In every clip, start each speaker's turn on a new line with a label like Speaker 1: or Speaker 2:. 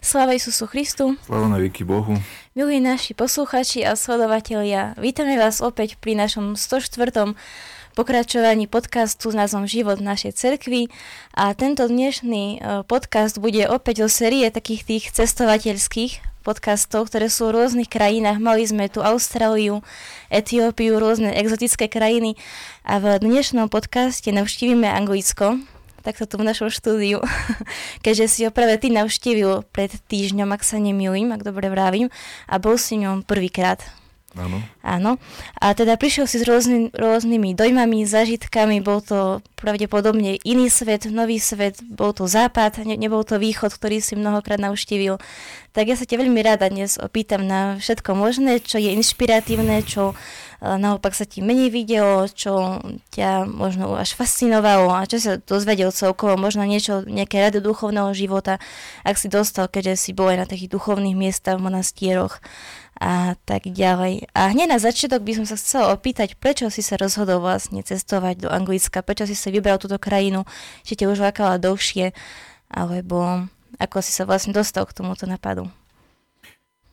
Speaker 1: Sláva Isusu Christu.
Speaker 2: Sláva na veky Bohu.
Speaker 1: Milí naši posluchači a sledovatelia, vítame vás opäť pri našom 104. pokračovaní podcastu s názvom Život našej cerkvi a tento dnešný e, podcast bude opäť o série takých tých cestovateľských podcastov, ktoré sú v rôznych krajinách. Mali sme tu Austráliu, Etiópiu, rôzne exotické krajiny a v dnešnom podcaste navštívime Anglicko, takto tu v našom štúdiu, keďže si ho práve ty navštívil pred týždňom, ak sa nemýlim, ak dobre vravím, a bol si ňom prvýkrát.
Speaker 2: Áno.
Speaker 1: Áno. A teda prišiel si s rôzny, rôznymi dojmami, zažitkami, bol to pravdepodobne iný svet, nový svet, bol to západ, ne, nebol to východ, ktorý si mnohokrát navštívil. Tak ja sa ťa veľmi rada dnes opýtam na všetko možné, čo je inšpiratívne, čo naopak sa ti menej videlo, čo ťa možno až fascinovalo a čo sa dozvedel celkovo, možno niečo, nejaké rady duchovného života, ak si dostal, keďže si bol aj na takých duchovných miestach v monastieroch a tak ďalej. A hneď na začiatok by som sa chcela opýtať, prečo si sa rozhodol vlastne cestovať do Anglicka, prečo si sa vybral túto krajinu, či ťa už lákala dlhšie, alebo ako si sa vlastne dostal k tomuto napadu.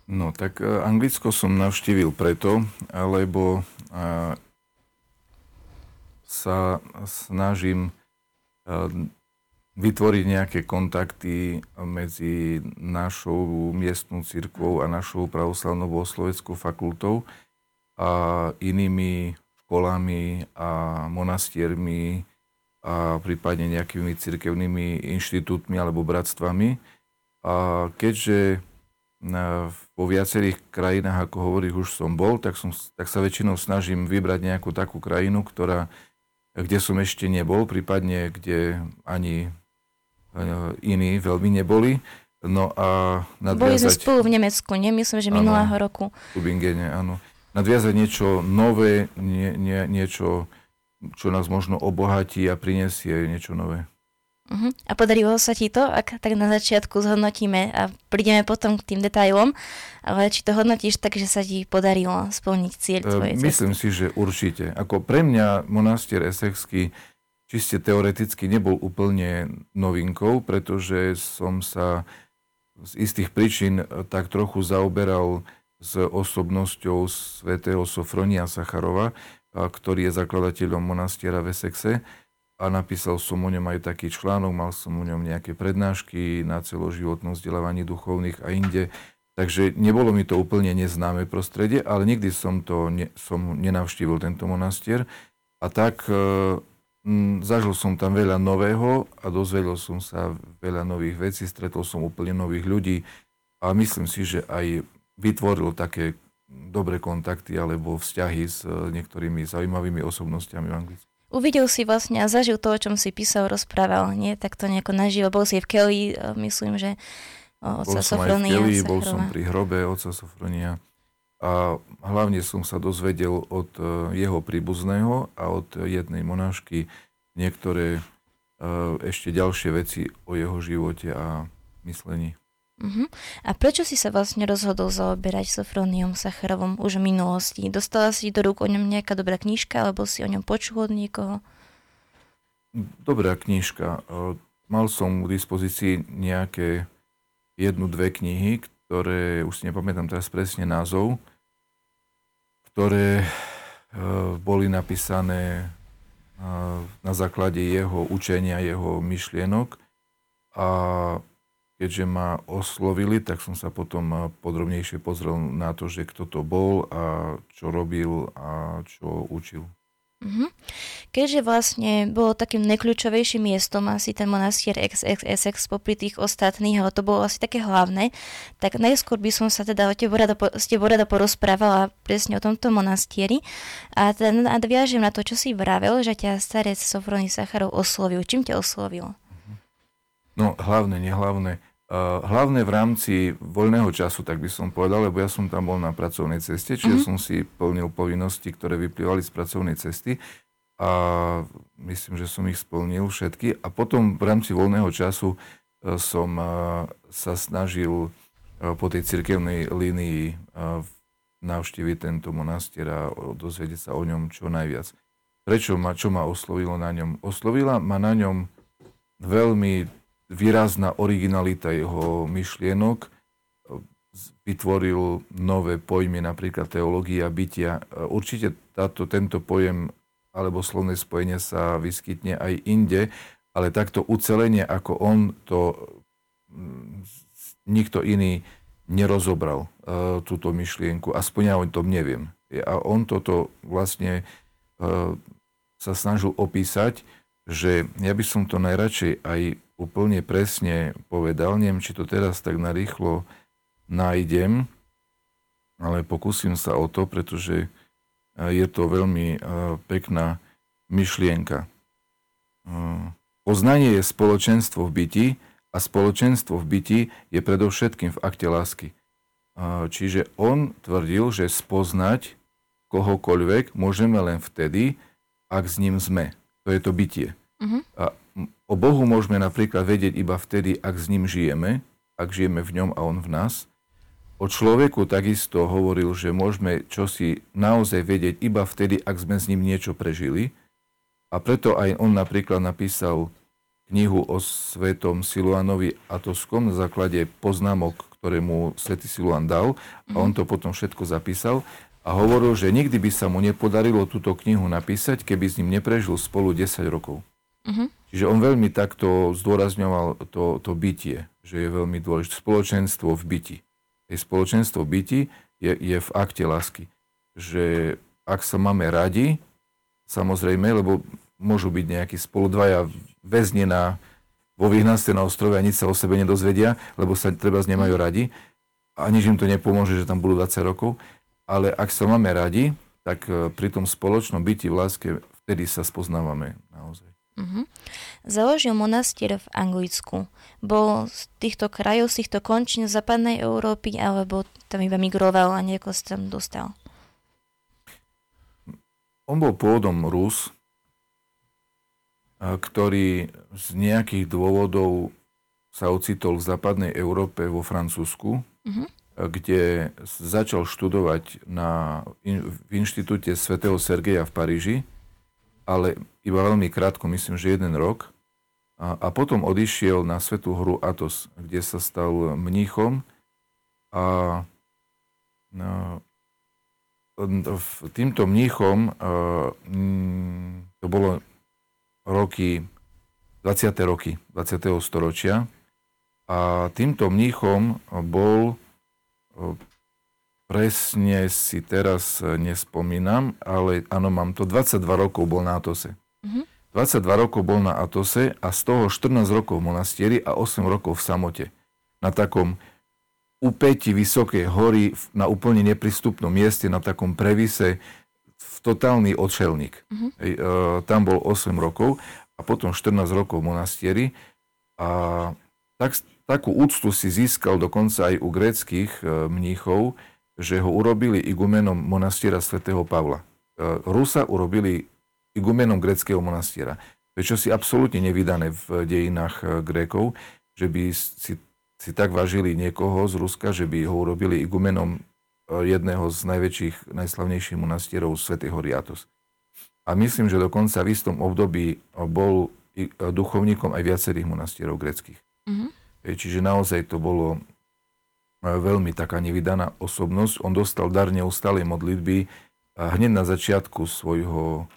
Speaker 2: No tak e, Anglicko som navštívil preto, lebo a, sa snažím a, vytvoriť nejaké kontakty medzi našou miestnou církvou a našou pravoslavnou bohosloveckou fakultou a inými školami a monastiermi a prípadne nejakými cirkevnými inštitútmi alebo bratstvami. A keďže vo viacerých krajinách, ako hovoríš, už som bol, tak, som, tak sa väčšinou snažím vybrať nejakú takú krajinu, ktorá, kde som ešte nebol, prípadne kde ani Eh, iní veľmi neboli. No a
Speaker 1: nadviazať... Boli sme spolu v Nemecku, nemyslím, že minulého áno, roku.
Speaker 2: V Tübingene, áno. Nadviazať niečo nové, nie, nie, niečo, čo nás možno obohatí a prinesie niečo nové.
Speaker 1: Uh-huh. A podarilo sa ti to, ak tak na začiatku zhodnotíme a prídeme potom k tým detailom, ale či to hodnotíš tak, že sa ti podarilo splniť cieľ eh, tvojej
Speaker 2: Myslím cesty? si, že určite. Ako pre mňa monastier Esexský čiste teoreticky nebol úplne novinkou, pretože som sa z istých príčin tak trochu zaoberal s osobnosťou svätého Sofronia Sacharova, ktorý je zakladateľom monastiera v Esexe a napísal som o ňom aj taký článok, mal som o ňom nejaké prednášky na celoživotnom vzdelávaní duchovných a inde. Takže nebolo mi to úplne neznáme prostredie, ale nikdy som to ne, som nenavštívil tento monastier. A tak e, zažil som tam veľa nového a dozvedel som sa veľa nových vecí, stretol som úplne nových ľudí a myslím si, že aj vytvoril také dobré kontakty alebo vzťahy s e, niektorými zaujímavými osobnostiami v Anglicku.
Speaker 1: Uvidel si vlastne a zažil to, o čom si písal, rozprával, nie? Tak to nejako naživo. Bol si v Kelly, e, myslím, že
Speaker 2: oca bol som aj v Kelly, bol som pri hrobe oca Sofronia a hlavne som sa dozvedel od e, jeho príbuzného a od jednej monášky niektoré e, ešte ďalšie veci o jeho živote a myslení.
Speaker 1: Uh-huh. A prečo si sa vlastne rozhodol zaoberať Sofroniom Sacharovom už v minulosti? Dostala si do rúk o ňom nejaká dobrá knižka, alebo si o ňom počul od niekoho?
Speaker 2: Dobrá knižka. Mal som k dispozícii nejaké jednu, dve knihy, ktoré, už si nepamätám teraz presne názov, ktoré e, boli napísané e, na základe jeho učenia, jeho myšlienok. A keďže ma oslovili, tak som sa potom e, podrobnejšie pozrel na to, že kto to bol a čo robil a čo učil.
Speaker 1: Mm-hmm. Keďže vlastne bolo takým nekľúčovejším miestom asi ten monastier Essex popri tých ostatných, ale to bolo asi také hlavné, tak najskôr by som sa teda o tebo rada, s tebou rada porozprávala presne o tomto monastieri a teda nadviažem na to, čo si vravel, že ťa starec Sofrony Sacharov oslovil. Čím ťa oslovil?
Speaker 2: No hlavne, nehlavné. Hlavne v rámci voľného času, tak by som povedal, lebo ja som tam bol na pracovnej ceste, čiže uh-huh. som si plnil povinnosti, ktoré vyplývali z pracovnej cesty a myslím, že som ich splnil všetky. A potom v rámci voľného času uh, som uh, sa snažil uh, po tej cirkevnej línii navštíviť tento monastier a dozvedieť sa o ňom čo najviac. Prečo ma, čo ma oslovilo na ňom? Oslovila ma na ňom veľmi výrazná originalita jeho myšlienok, vytvoril nové pojmy, napríklad teológia bytia. Určite táto, tento pojem alebo slovné spojenie sa vyskytne aj inde, ale takto ucelenie, ako on to mm, nikto iný nerozobral uh, túto myšlienku. Aspoň ja o tom neviem. A on toto vlastne uh, sa snažil opísať, že ja by som to najradšej aj úplne presne povedal, neviem, či to teraz tak narýchlo nájdem, ale pokúsim sa o to, pretože je to veľmi pekná myšlienka. Poznanie je spoločenstvo v byti a spoločenstvo v byti je predovšetkým v akte lásky. Čiže on tvrdil, že spoznať kohokoľvek môžeme len vtedy, ak s ním sme. To je to bytie. Uh-huh. A o Bohu môžeme napríklad vedieť iba vtedy, ak s ním žijeme, ak žijeme v ňom a on v nás. O človeku takisto hovoril, že môžeme čosi naozaj vedieť iba vtedy, ak sme s ním niečo prežili. A preto aj on napríklad napísal knihu o svetom Siluanovi Atoskom na základe poznámok, ktoré mu svetý Siluan dal. A on to potom všetko zapísal a hovoril, že nikdy by sa mu nepodarilo túto knihu napísať, keby s ním neprežil spolu 10 rokov. Uh-huh. Čiže on veľmi takto zdôrazňoval to, to bytie, že je veľmi dôležité. Spoločenstvo v byti. Je spoločenstvo v byti je, je v akte lásky. Že ak sa máme radi, samozrejme, lebo môžu byť nejakí spolu dvaja väzni na, vo vyhnanstve na ostrove a nič sa o sebe nedozvedia, lebo sa treba nemajú radi a nič im to nepomôže, že tam budú 20 rokov ale ak sa máme radi, tak e, pri tom spoločnom byti v láske vtedy sa spoznávame naozaj. Uh-huh.
Speaker 1: Založil monastier v Anglicku. Bol z týchto krajov, z týchto končín západnej Európy, alebo tam iba migroval a nejako sa tam dostal?
Speaker 2: On bol pôvodom Rus, ktorý z nejakých dôvodov sa ocitol v západnej Európe vo Francúzsku. Uh-huh kde začal študovať na, v inštitúte svätého Sergeja v Paríži, ale iba veľmi krátko, myslím, že jeden rok. A, a potom odišiel na svetú hru Atos, kde sa stal mníchom a no, týmto mníchom to bolo roky, 20. roky 20. storočia a týmto mníchom bol Presne si teraz e, nespomínam, ale áno, mám to. 22 rokov bol na Atose. Mm-hmm. 22 rokov bol na Atose a z toho 14 rokov v monastieri a 8 rokov v samote. Na takom úpeti vysokej hory na úplne neprístupnom mieste, na takom previse, v totálny odšelník. Mm-hmm. E, tam bol 8 rokov a potom 14 rokov v monastieri. A tak, takú úctu si získal dokonca aj u gréckých e, mníchov, že ho urobili igumenom monastiera svätého Pavla. E, Rusa urobili igumenom gréckého monastiera. To čosi absolútne nevydané v dejinách e, Grékov, že by si, si tak vážili niekoho z Ruska, že by ho urobili igumenom jedného z najväčších, najslavnejších monastierov svätého Riatos. A myslím, že dokonca v istom období bol duchovníkom aj viacerých monastierov greckých. Mm-hmm. Čiže naozaj to bolo e, veľmi taká nevydaná osobnosť. On dostal dar neustálej modlitby a hneď na začiatku svojho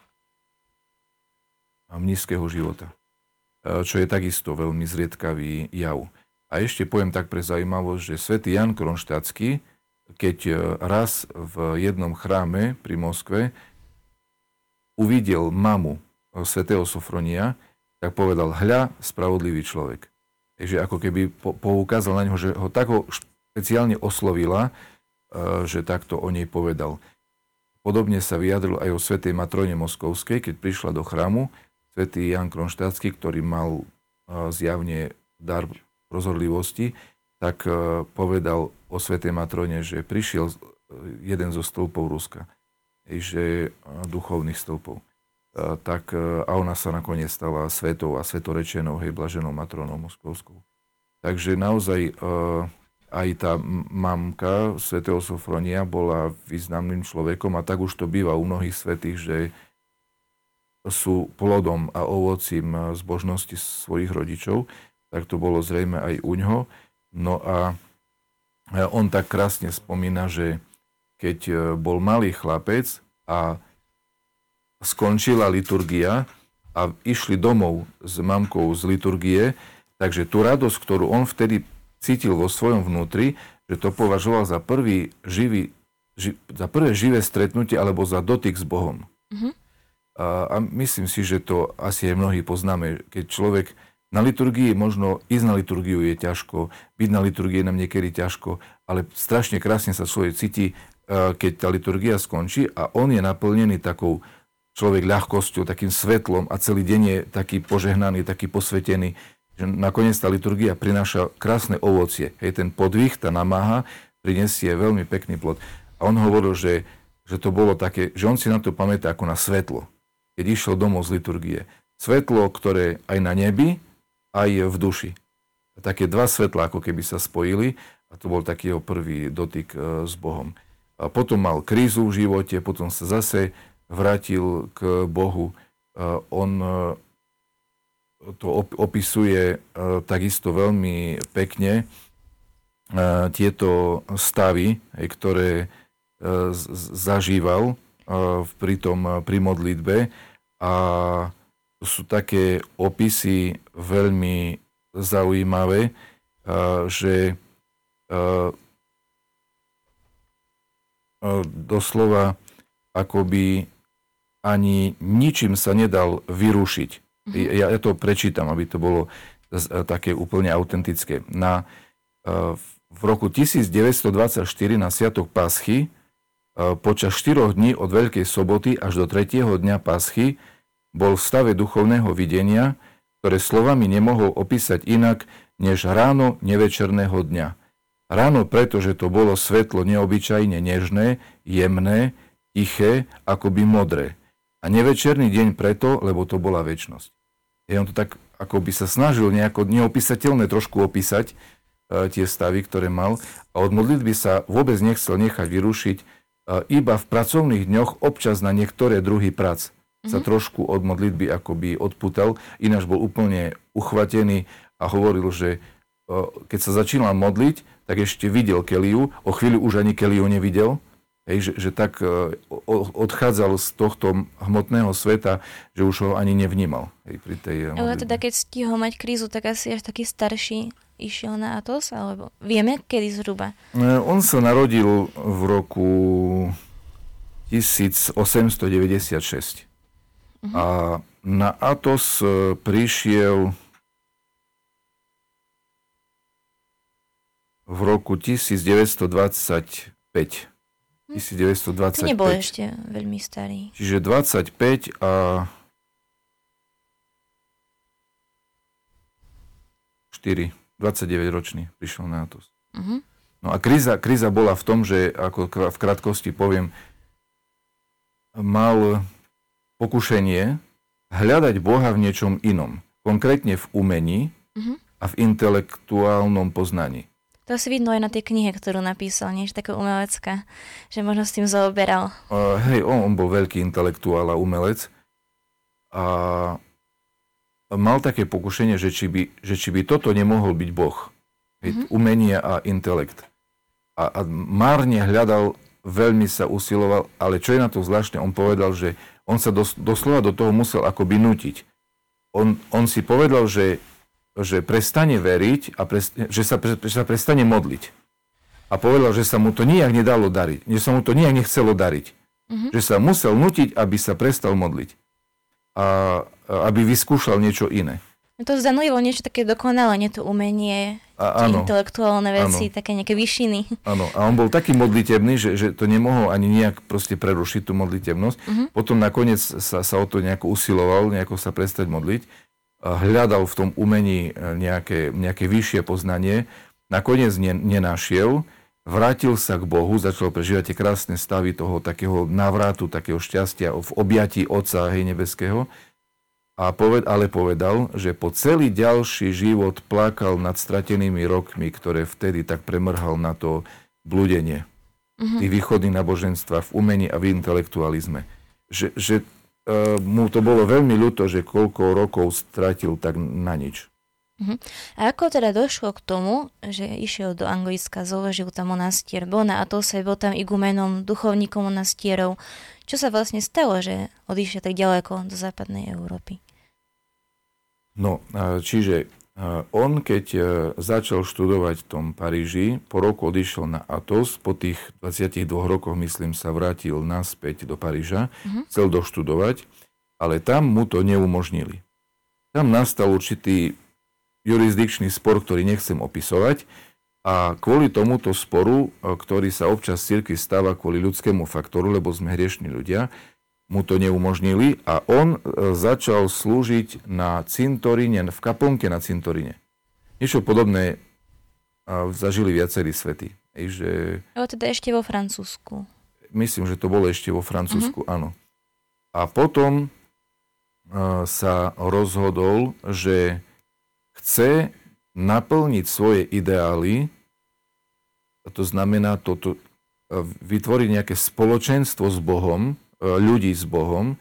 Speaker 2: mnízkeho života. E, čo je takisto veľmi zriedkavý jav. A ešte poviem tak pre zaujímavosť, že svätý Jan Kronštátsky, keď e, raz v jednom chráme pri Moskve uvidel mamu svätého Sofronia, tak povedal, hľa, spravodlivý človek. Takže ako keby poukázal na neho, že ho tak ho špeciálne oslovila, e, že takto o nej povedal. Podobne sa vyjadril aj o svätej Matrone Moskovskej, keď prišla do chrámu. Svetý Jan Kronštátsky, ktorý mal e, zjavne dar rozhodlivosti, tak e, povedal o svätej Matrone, že prišiel jeden zo stĺpov Ruska, že duchovných stĺpov. E, tak e, a ona sa nakoniec stala svetou a svetorečenou, hej, blaženou matronou moskovskou. Takže naozaj e, aj tá mamka svätého Sofronia bola významným človekom a tak už to býva u mnohých svetých, že sú plodom a ovocím zbožnosti svojich rodičov. tak to bolo zrejme aj u ňoho. No a on tak krásne spomína, že keď bol malý chlapec a skončila liturgia a išli domov s mamkou z liturgie, takže tú radosť, ktorú on vtedy cítil vo svojom vnútri, že to považoval za prvý živý, ži, za prvé živé stretnutie alebo za dotyk s Bohom. Mm-hmm. A, a myslím si, že to asi aj mnohí poznáme, keď človek na liturgii možno ísť na liturgiu je ťažko, byť na liturgii je nám niekedy ťažko, ale strašne krásne sa svoje cíti, e, keď tá liturgia skončí a on je naplnený takou človek ľahkosťou, takým svetlom a celý deň je taký požehnaný, taký posvetený, že nakoniec tá liturgia prináša krásne ovocie. Hej, ten podvih, tá namáha prinesie veľmi pekný plod. A on hovoril, že, že to bolo také, že on si na to pamätá ako na svetlo, keď išiel domov z liturgie. Svetlo, ktoré aj na nebi, aj v duši. Také dva svetla ako keby sa spojili a to bol taký jeho prvý dotyk e, s Bohom. A potom mal krízu v živote, potom sa zase vrátil k Bohu. E, on e, to opisuje takisto veľmi pekne tieto stavy, ktoré zažíval pri, tom, pri modlitbe a sú také opisy veľmi zaujímavé, že doslova akoby ani ničím sa nedal vyrušiť. Mhm. Ja, ja to prečítam, aby to bolo také úplne autentické. Na, v roku 1924 na Sviatok Paschy počas 4 dní od Veľkej soboty až do 3. dňa Paschy bol v stave duchovného videnia, ktoré slovami nemohol opísať inak než ráno nevečerného dňa. Ráno preto, že to bolo svetlo neobyčajne nežné, jemné, tiché, akoby modré. A nevečerný deň preto, lebo to bola väčnosť. Je on to tak, ako by sa snažil nejako neopísateľné trošku opísať e, tie stavy, ktoré mal. A od modlitby sa vôbec nechcel nechať vyrušiť, e, iba v pracovných dňoch občas na niektoré druhy prac sa mhm. trošku od modlitby akoby odputal, ináč bol úplne uchvatený a hovoril, že keď sa začínal modliť, tak ešte videl Keliu, o chvíľu už ani Keliu nevidel, hej, že, že tak odchádzal z tohto hmotného sveta, že už ho ani nevnímal. Hej, pri tej
Speaker 1: Ale teda keď stihol mať krízu, tak asi až taký starší išiel na Atos, alebo vieme, kedy zhruba?
Speaker 2: E, on sa narodil v roku 1896. A na Atos e, prišiel v roku 1925. 1925.
Speaker 1: To nebol ešte veľmi starý.
Speaker 2: Čiže 25 a 4, 29 ročný prišiel na Atos. Uh-huh. No a kríza, kríza bola v tom, že ako v krátkosti poviem, mal pokušenie hľadať Boha v niečom inom. Konkrétne v umení uh-huh. a v intelektuálnom poznaní.
Speaker 1: To si vidno aj na tej knihe, ktorú napísal, nie? Taká umelecká, že možno s tým zaoberal.
Speaker 2: Uh, hej, on, on bol veľký intelektuál a umelec a mal také pokušenie, že či by, že či by toto nemohol byť Boh. Uh-huh. Umenie a intelekt. A, a márne hľadal, veľmi sa usiloval, ale čo je na to zvláštne, on povedal, že on sa dos, doslova do toho musel akoby nutiť. On, on si povedal, že, že prestane veriť a pres, že, sa, že sa prestane modliť. A povedal, že sa mu to nijak nedalo dariť, že sa mu to nijak nechcelo dariť. Mm-hmm. Že sa musel nutiť, aby sa prestal modliť. A aby vyskúšal niečo iné.
Speaker 1: To zanújilo niečo také dokonalé, nie to umenie, a, áno, intelektuálne veci, áno. také nejaké vyšiny.
Speaker 2: Áno, a on bol taký modlitebný, že, že to nemohol ani nejak proste prerušiť tú modlitebnosť. Uh-huh. Potom nakoniec sa, sa o to nejako usiloval, nejako sa prestať modliť. Hľadal v tom umení e, nejaké, nejaké vyššie poznanie. Nakoniec ne, nenašiel, vrátil sa k Bohu, začal prežívať tie krásne stavy toho takého návratu, takého šťastia v objatí Otca hej, nebeského a poved, ale povedal, že po celý ďalší život plakal nad stratenými rokmi, ktoré vtedy tak premrhal na to blúdenie. Mm-hmm. Tých východných náboženstva v umení a v intelektualizme. Že, že mu to bolo veľmi ľúto, že koľko rokov stratil tak na nič.
Speaker 1: Uh-huh. A ako teda došlo k tomu, že išiel do Anglicka, založil tam monastier, bol na Atose, bol tam igumenom, duchovníkom monastierov. Čo sa vlastne stalo, že odišiel tak ďaleko do západnej Európy?
Speaker 2: No, čiže on, keď e, začal študovať v tom Paríži, po roku odišiel na Atos, po tých 22 rokoch, myslím, sa vrátil naspäť do Paríža, uh-huh. chcel doštudovať, ale tam mu to neumožnili. Tam nastal určitý jurisdikčný spor, ktorý nechcem opisovať, a kvôli tomuto sporu, e, ktorý sa občas v cirkvi stáva kvôli ľudskému faktoru, lebo sme hriešni ľudia, mu to neumožnili a on e, začal slúžiť na cintoríne, v kaplnke na cintoríne. Niečo podobné zažili viacerí svety.
Speaker 1: že... Ale teda ešte vo Francúzsku.
Speaker 2: Myslím, že to bolo ešte vo Francúzsku, uh-huh. áno. A potom sa rozhodol, že chce naplniť svoje ideály, to znamená toto, vytvoriť nejaké spoločenstvo s Bohom, E, ľudí s Bohom,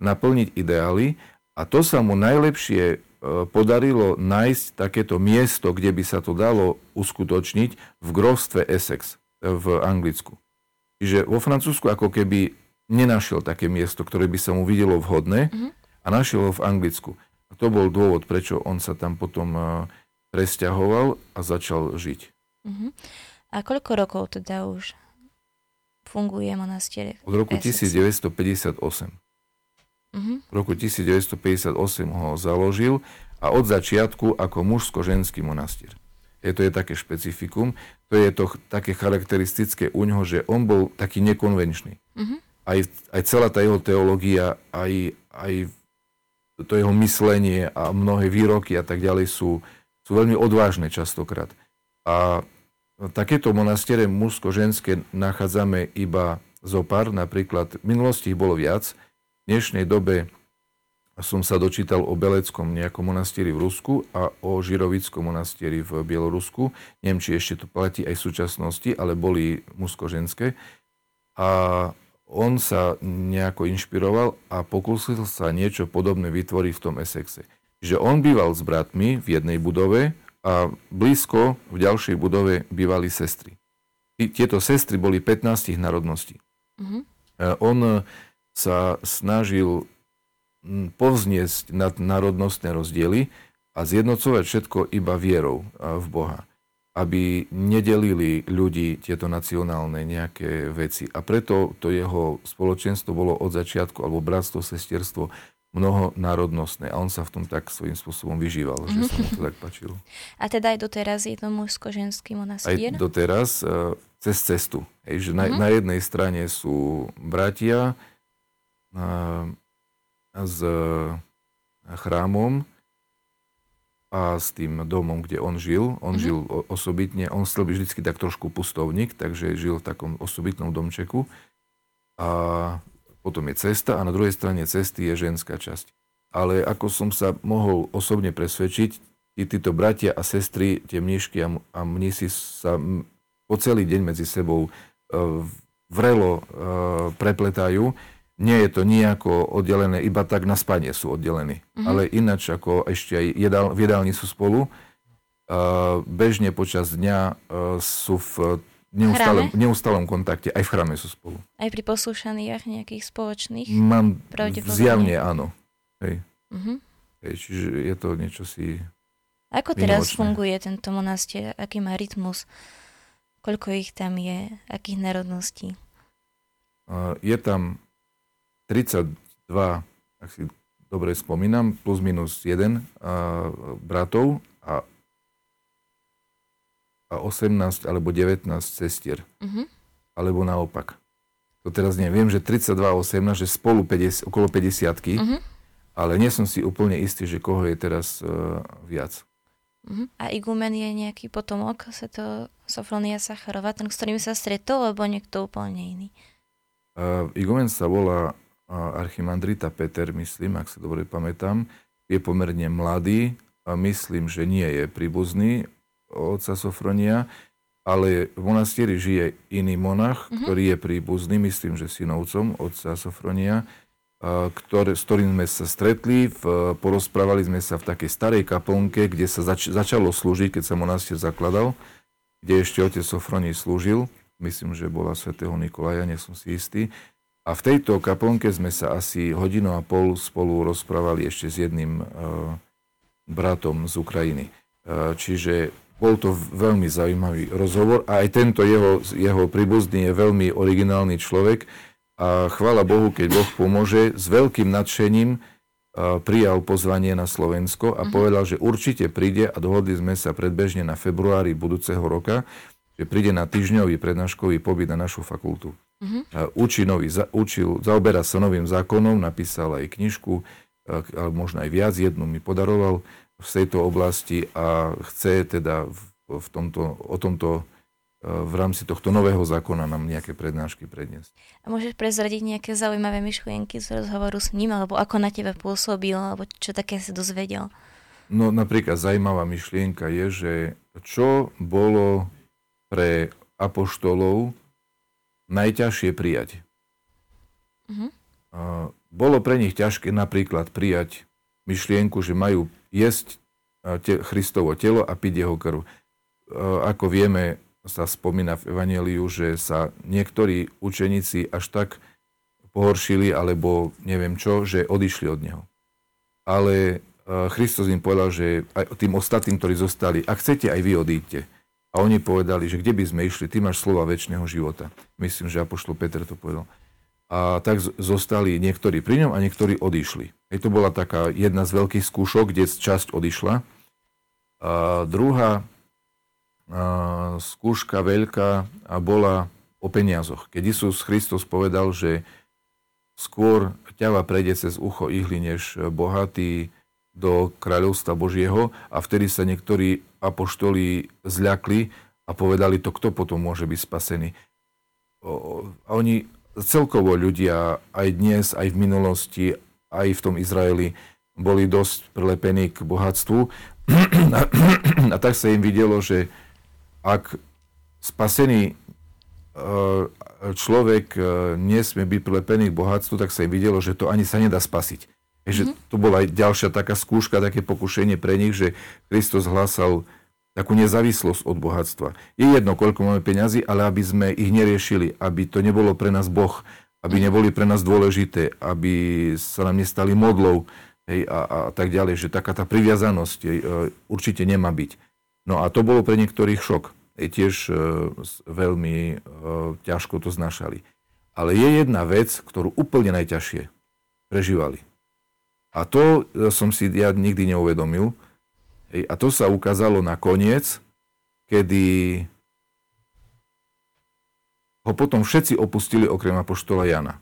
Speaker 2: naplniť ideály a to sa mu najlepšie e, podarilo nájsť takéto miesto, kde by sa to dalo uskutočniť v grovstve Essex e, v Anglicku. Čiže vo Francúzsku ako keby nenašiel také miesto, ktoré by sa mu videlo vhodné mm-hmm. a našiel ho v Anglicku. A to bol dôvod, prečo on sa tam potom presťahoval a začal žiť.
Speaker 1: Mm-hmm. A koľko rokov teda už funguje monastier?
Speaker 2: Od roku 1958. Uh-huh. V roku 1958 ho založil a od začiatku ako mužsko-ženský monastier. Je to je také špecifikum, to je to také charakteristické u ňoho, že on bol taký nekonvenčný. Uh-huh. Aj, aj celá tá jeho teológia, aj, aj to jeho myslenie a mnohé výroky a tak ďalej sú, sú veľmi odvážne častokrát. A Takéto monastiere mužsko-ženské nachádzame iba zo pár, napríklad v minulosti ich bolo viac. V dnešnej dobe som sa dočítal o Beleckom nejakom monastieri v Rusku a o Žirovickom monastieri v Bielorusku. Neviem, či ešte to platí aj v súčasnosti, ale boli mužsko-ženské. A on sa nejako inšpiroval a pokúsil sa niečo podobné vytvoriť v tom Essexe. Že on býval s bratmi v jednej budove, a blízko v ďalšej budove bývali sestry. Tieto sestry boli 15 národností. Uh-huh. On sa snažil povzniesť nad národnostné rozdiely a zjednocovať všetko iba vierou v Boha. Aby nedelili ľudí tieto nacionálne nejaké veci. A preto to jeho spoločenstvo bolo od začiatku, alebo bratstvo, sesterstvo, mnohonárodnostné a on sa v tom tak svojím spôsobom vyžíval, že sa mu to tak páčilo.
Speaker 1: A teda aj doteraz je to mužsko-ženský monastier?
Speaker 2: Aj doteraz, uh, cez cestu. Hej, že na, uh-huh. na jednej strane sú bratia uh, s chrámom a s tým domom, kde on žil. On uh-huh. žil osobitne, on chcel byť vždy tak trošku pustovník, takže žil v takom osobitnom domčeku. A potom je cesta a na druhej strane cesty je ženská časť. Ale ako som sa mohol osobne presvedčiť, tí, títo bratia a sestry, tie mníšky a, a mnísi sa po celý deň medzi sebou e, vrelo e, prepletajú. Nie je to nejako oddelené, iba tak na spanie sú oddelení. Mm-hmm. Ale ináč ako ešte aj jedál, v jedálni sú spolu. E, bežne počas dňa sú v neustálom, neustálom kontakte. Aj v chráme sú spolu.
Speaker 1: Aj pri poslúšaniach nejakých spoločných?
Speaker 2: Mám zjavne áno. Hej. Uh-huh. Hej, čiže je to niečo si
Speaker 1: Ako teraz funguje tento monastier? Aký má rytmus? Koľko ich tam je? Akých národností?
Speaker 2: Uh, je tam 32, ak si dobre spomínam, plus minus jeden uh, bratov a a 18 alebo 19 cestier. Uh-huh. Alebo naopak. To teraz neviem, že 32 a 18, že spolu 50, okolo 50 uh-huh. Mhm. ale nie som si úplne istý, že koho je teraz uh, viac.
Speaker 1: Uh-huh. A igumen je nejaký potomok sa to Sofronia Sacharova, ten, s ktorým sa stretol, alebo niekto úplne iný?
Speaker 2: Uh, igumen sa volá uh, Archimandrita Peter, myslím, ak sa dobre pamätám. Je pomerne mladý a myslím, že nie je príbuzný otca Sofronia, ale v monastieri žije iný monach, mm-hmm. ktorý je príbuzný, myslím, že synovcom otca Sofronia. ktoré, s ktorým sme sa stretli, v, porozprávali sme sa v takej starej kaplnke, kde sa zač, začalo slúžiť, keď sa monastier zakladal, kde ešte otec Sofroní slúžil. Myslím, že bola svätého Nikolaja, nie som si istý. A v tejto kaplnke sme sa asi hodinu a pol spolu rozprávali ešte s jedným uh, bratom z Ukrajiny. Uh, čiže bol to veľmi zaujímavý rozhovor a aj tento jeho, jeho príbuzný je veľmi originálny človek a chvála Bohu, keď Boh pomôže, s veľkým nadšením prijal pozvanie na Slovensko a mm-hmm. povedal, že určite príde a dohodli sme sa predbežne na februári budúceho roka, že príde na týždňový prednáškový pobyt na našu fakultu. Uh-huh. Učí nový, učil, zaoberá sa novým zákonom, napísal aj knižku, ale možno aj viac, jednu mi podaroval v tejto oblasti a chce teda v, v tomto, o tomto v rámci tohto nového zákona nám nejaké prednášky predniesť.
Speaker 1: A môžeš prezradiť nejaké zaujímavé myšlienky z rozhovoru s ním, alebo ako na teba pôsobil, alebo čo také si dozvedel?
Speaker 2: No napríklad zaujímavá myšlienka je, že čo bolo pre apoštolov najťažšie prijať. Uh-huh. Bolo pre nich ťažké napríklad prijať myšlienku, že majú jesť te, Christovo telo a piť jeho krv. Ako vieme, sa spomína v Evangeliu, že sa niektorí učeníci až tak pohoršili, alebo neviem čo, že odišli od neho. Ale Kristus im povedal, že aj tým ostatným, ktorí zostali, ak chcete, aj vy odíďte. A oni povedali, že kde by sme išli, ty máš slova väčšného života. Myslím, že Apoštol Peter to povedal. A tak zostali niektorí pri ňom a niektorí odišli. Hej, to bola taká jedna z veľkých skúšok, kde časť odišla. A druhá a, skúška veľká a bola o peniazoch. Keď Isus Kristus povedal, že skôr ťava prejde cez ucho ihly, než bohatý do kráľovstva Božieho a vtedy sa niektorí apoštoli zľakli a povedali to, kto potom môže byť spasený. A oni celkovo ľudia aj dnes, aj v minulosti, aj v tom Izraeli boli dosť prilepení k bohatstvu a, a tak sa im videlo, že ak spasený e, človek e, nesmie byť prilepený k bohatstvu, tak sa im videlo, že to ani sa nedá spasiť. Takže mm-hmm. to bola aj ďalšia taká skúška, také pokušenie pre nich, že Kristus hlásal takú nezávislosť od bohatstva. Je jedno, koľko máme peňazí, ale aby sme ich neriešili, aby to nebolo pre nás Boh, aby neboli pre nás dôležité, aby sa nám nestali modlou hej, a, a tak ďalej, že taká tá priviazanosť hej, e, určite nemá byť. No a to bolo pre niektorých šok. Je tiež e, veľmi e, ťažko to znašali. Ale je jedna vec, ktorú úplne najťažšie prežívali. A to e, som si ja nikdy neuvedomil. A to sa ukázalo na koniec, kedy ho potom všetci opustili okrem apoštola Jana.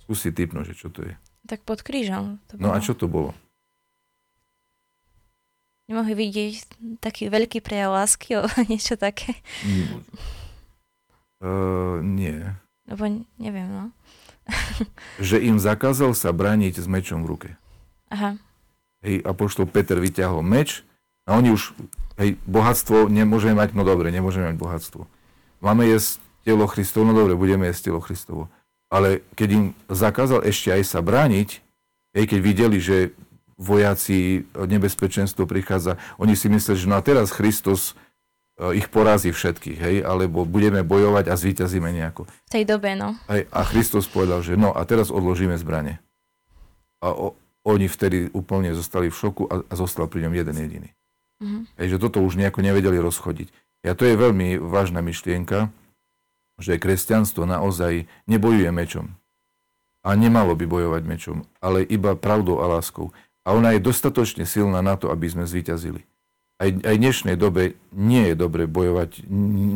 Speaker 2: Skúsi typnúť, že čo to je.
Speaker 1: Tak pod krížom.
Speaker 2: To no a čo to bolo?
Speaker 1: Nemohli vidieť taký veľký prejav lásky o niečo také?
Speaker 2: Mm. Uh, nie.
Speaker 1: Lebo neviem, no
Speaker 2: že im zakázal sa brániť s mečom v ruke.
Speaker 1: Aha.
Speaker 2: Hej, apoštol Peter vyťahol meč a oni už, hej, bohatstvo nemôžeme mať, no dobre, nemôžeme mať bohatstvo. Máme jesť telo Kristovo, no dobre, budeme jesť telo Kristovo. Ale keď im zakázal ešte aj sa brániť, hej, keď videli, že vojaci, nebezpečenstvo prichádza, oni si mysleli, že no a teraz Kristus E, ich porazí všetkých, hej, alebo budeme bojovať a zvíťazíme nejako.
Speaker 1: V tej dobe, no.
Speaker 2: Hej, a Kristus povedal, že no a teraz odložíme zbranie. A o, oni vtedy úplne zostali v šoku a, a zostal pri ňom jeden jediný. Mm-hmm. Hej, že toto už nejako nevedeli rozchodiť. A to je veľmi vážna myšlienka, že kresťanstvo naozaj nebojuje mečom. A nemalo by bojovať mečom, ale iba pravdou a láskou. A ona je dostatočne silná na to, aby sme zvíťazili aj, aj v dnešnej dobe nie je dobre bojovať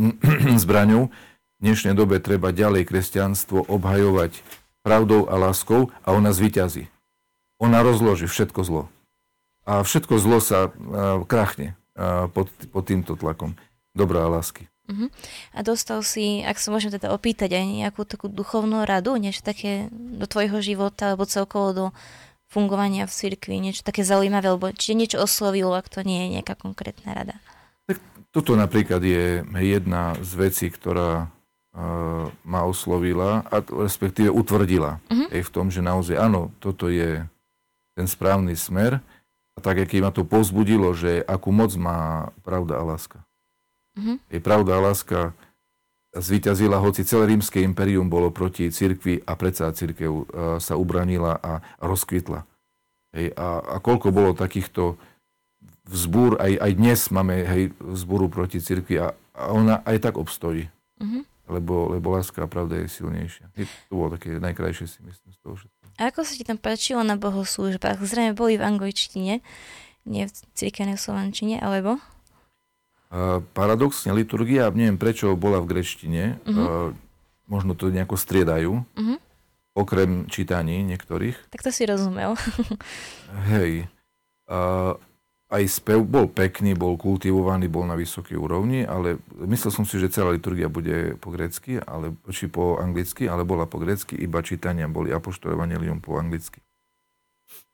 Speaker 2: zbraňou. V dnešnej dobe treba ďalej kresťanstvo obhajovať pravdou a láskou a ona zvyťazí. Ona rozloží všetko zlo. A všetko zlo sa krachne pod, pod týmto tlakom dobrá lásky.
Speaker 1: Uh-huh. A dostal si, ak sa môžem teda opýtať, aj nejakú takú duchovnú radu, niečo také do tvojho života, alebo celkovo do fungovania v cirkvi, niečo také zaujímavé, alebo či niečo oslovilo, ak to nie je nejaká konkrétna rada.
Speaker 2: Tak toto napríklad je jedna z vecí, ktorá ma oslovila, a respektíve utvrdila uh-huh. aj v tom, že naozaj áno, toto je ten správny smer. A tak, aký ma to pozbudilo, že akú moc má pravda a láska. Uh-huh. Je pravda a láska zvíťazila, hoci celé rímske imperium bolo proti cirkvi a predsa cirkev sa ubranila a rozkvitla. Hej, a, a koľko bolo takýchto vzbúr, aj, aj dnes máme hej, vzbúru proti cirkvi a, a ona aj tak obstojí. Uh-huh lebo, lebo láska a pravda je silnejšia. To bolo také najkrajšie si myslím z toho všetko.
Speaker 1: A ako sa ti tam páčilo na bohoslúžbách? Zrejme boli v angličtine, nie v cirkevnej slovančine, alebo?
Speaker 2: Uh, paradoxne, liturgia, neviem prečo, bola v grečtine. Uh-huh. Uh, možno to nejako striedajú. Uh-huh. Okrem čítaní niektorých.
Speaker 1: Tak to si rozumel.
Speaker 2: Hej. Uh, aj spev bol pekný, bol kultivovaný, bol na vysokej úrovni, ale myslel som si, že celá liturgia bude po grecky, ale, či po anglicky, ale bola po grecky, iba čítania boli apoštolované liom po anglicky.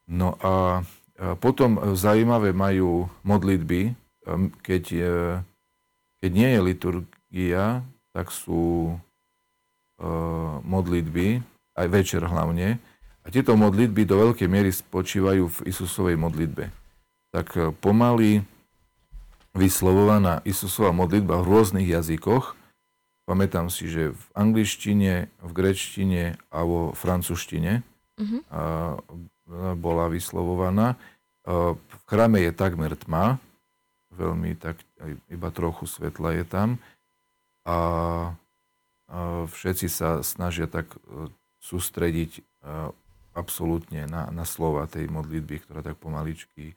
Speaker 2: No a, potom zaujímavé majú modlitby, keď, je, keď nie je liturgia, tak sú modlitby, aj večer hlavne, a tieto modlitby do veľkej miery spočívajú v Isusovej modlitbe tak e, pomaly vyslovovaná Isusova modlitba v rôznych jazykoch. Pamätám si, že v angličtine, v grečtine a vo francúzštine uh-huh. bola vyslovovaná. V chráme je takmer tma, veľmi tak, iba trochu svetla je tam. A všetci sa snažia tak e, sústrediť e, absolútne na, na slova tej modlitby, ktorá tak pomaličky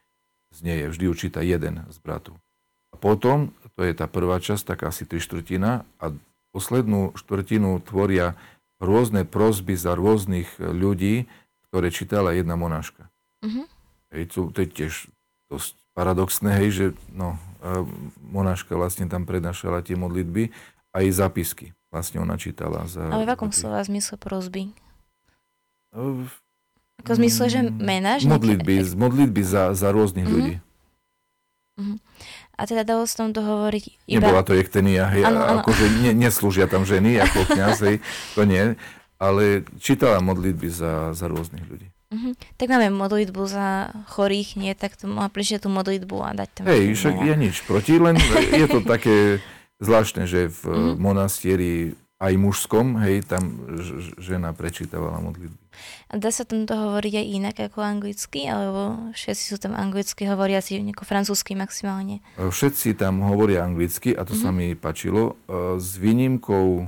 Speaker 2: znieje. Vždy určitá jeden z bratu. A potom, to je tá prvá časť, tak asi tri štvrtina a poslednú štvrtinu tvoria rôzne prosby za rôznych ľudí, ktoré čítala jedna monáška. Uh-huh. Hej, to, to je tiež dosť paradoxné, hej, že no, monáška vlastne tam prednášala tie modlitby a aj zapisky vlastne ona čítala. Za,
Speaker 1: Ale v akom slova zmysle prosby? V ako v zmysle, že mená? Že
Speaker 2: modlitby, nejaké... modlitby za, za rôznych mm-hmm. ľudí.
Speaker 1: Mm-hmm. A teda dalo sa tam dohovoriť iba...
Speaker 2: Nebola to jektenia, hej, ano, ano. akože ne, neslúžia tam ženy ako kniaz, hej, to nie, ale čítala modlitby za, za rôznych ľudí.
Speaker 1: Mm-hmm. Tak máme modlitbu za chorých, nie, tak to má prišiel tú modlitbu a dať tam...
Speaker 2: Hej, však je nič proti, len je to také zvláštne, že v mm-hmm. monastieri aj mužskom, hej, tam žena prečítavala modlitby.
Speaker 1: A dá sa tam to hovoriť aj inak ako anglicky, alebo všetci sú tam anglicky hovoriaci, ako francúzsky maximálne?
Speaker 2: E, všetci tam hovoria anglicky a to mm-hmm. sa mi páčilo. E, s výnimkou e,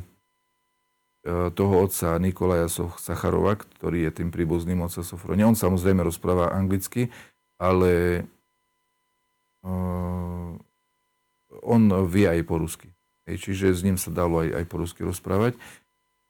Speaker 2: toho otca Nikolaja Sacharova, ktorý je tým príbuzným otca Sofronia. On samozrejme rozpráva anglicky, ale on vie aj po rusky. Čiže s ním sa dalo aj, aj po rusky rozprávať.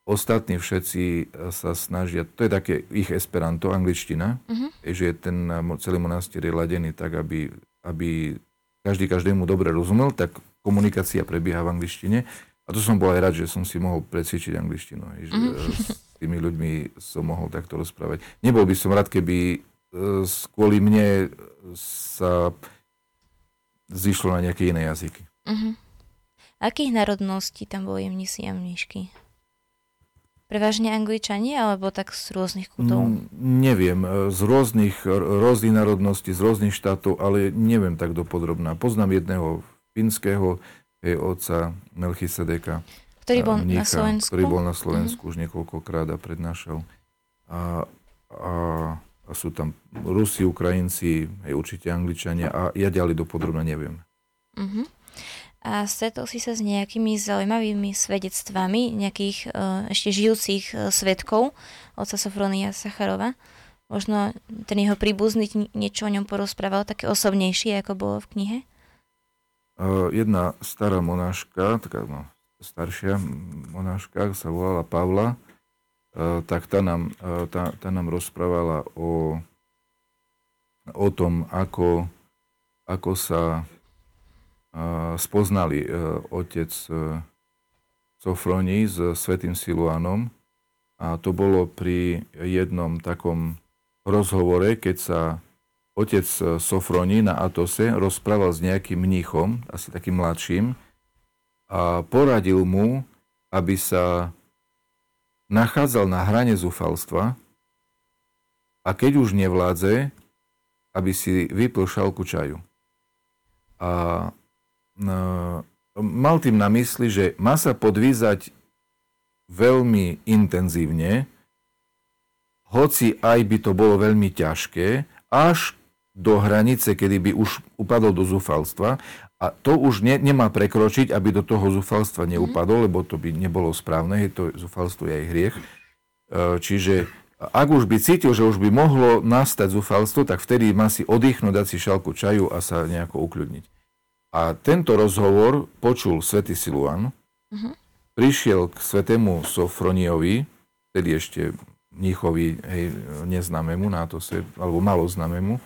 Speaker 2: Ostatní všetci e, sa snažia, to je také ich esperanto, angličtina, uh-huh. že ten e, celý monastier je ladený tak, aby, aby každý každému dobre rozumel, tak komunikácia prebieha v angličtine. A to som bol aj rád, že som si mohol precvičiť angličtinu. Že uh-huh. S tými ľuďmi som mohol takto rozprávať. Nebol by som rád, keby kvôli mne sa zišlo na nejaké iné jazyky. Uh-huh.
Speaker 1: Akých národností tam boli mnisi a mnišky? Prevažne angličani, alebo tak z rôznych kútov? Mm,
Speaker 2: neviem, z rôznych, rôznych národností, z rôznych štátov, ale neviem tak dopodrobná. Poznám jedného fínskeho, je otca Melchisedeka.
Speaker 1: Ktorý bol mnícha, na Slovensku?
Speaker 2: Ktorý bol na Slovensku mm-hmm. už niekoľkokrát a prednášal. A, a, a sú tam Rusi, Ukrajinci, aj určite Angličania a ja ďalej dopodrobne neviem. Mm-hmm
Speaker 1: a stretol si sa s nejakými zaujímavými svedectvami nejakých uh, ešte žijúcich uh, svetkov otca Sofronia Sacharova. Možno ten jeho príbuzný niečo o ňom porozprával, také osobnejšie, ako bolo v knihe?
Speaker 2: Uh, jedna stará monáška, taká no, staršia monáška, sa volala Pavla, tak tá nám, tá, tá nám rozprávala o, o tom, ako, ako sa spoznali e, otec e, Sofroní s svetým Siluanom a to bolo pri jednom takom rozhovore, keď sa otec Sofroní na Atose rozprával s nejakým mníchom, asi takým mladším, a poradil mu, aby sa nachádzal na hrane zúfalstva a keď už nevládze, aby si vypil šálku čaju. A mal tým na mysli, že má sa podvízať veľmi intenzívne, hoci aj by to bolo veľmi ťažké, až do hranice, kedy by už upadol do zúfalstva a to už ne, nemá prekročiť, aby do toho zúfalstva mhm. neupadol, lebo to by nebolo správne, to zúfalstvo je aj hriech. E, čiže ak už by cítil, že už by mohlo nastať zúfalstvo, tak vtedy má si oddychnúť, dať si šalku čaju a sa nejako ukľudniť. A tento rozhovor počul svätý Siluan, uh-huh. prišiel k svetému Sofroniovi, tedy ešte Mníchovi, hej, neznámemu, na to se, alebo malo známemu,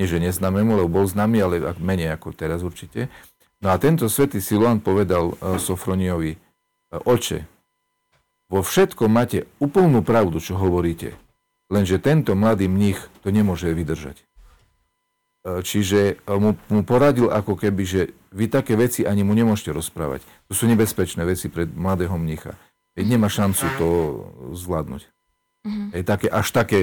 Speaker 2: nie že neznámemu, lebo bol známy, ale menej ako teraz určite. No a tento svätý Siluan povedal uh, Sofroniovi, oče, vo všetkom máte úplnú pravdu, čo hovoríte, lenže tento mladý mních to nemôže vydržať. E, čiže mu, mu poradil ako keby, že vy také veci ani mu nemôžete rozprávať. To sú nebezpečné veci pre mladého mnicha. Veď nemá šancu to zvládnuť. Mm-hmm. Je také, až také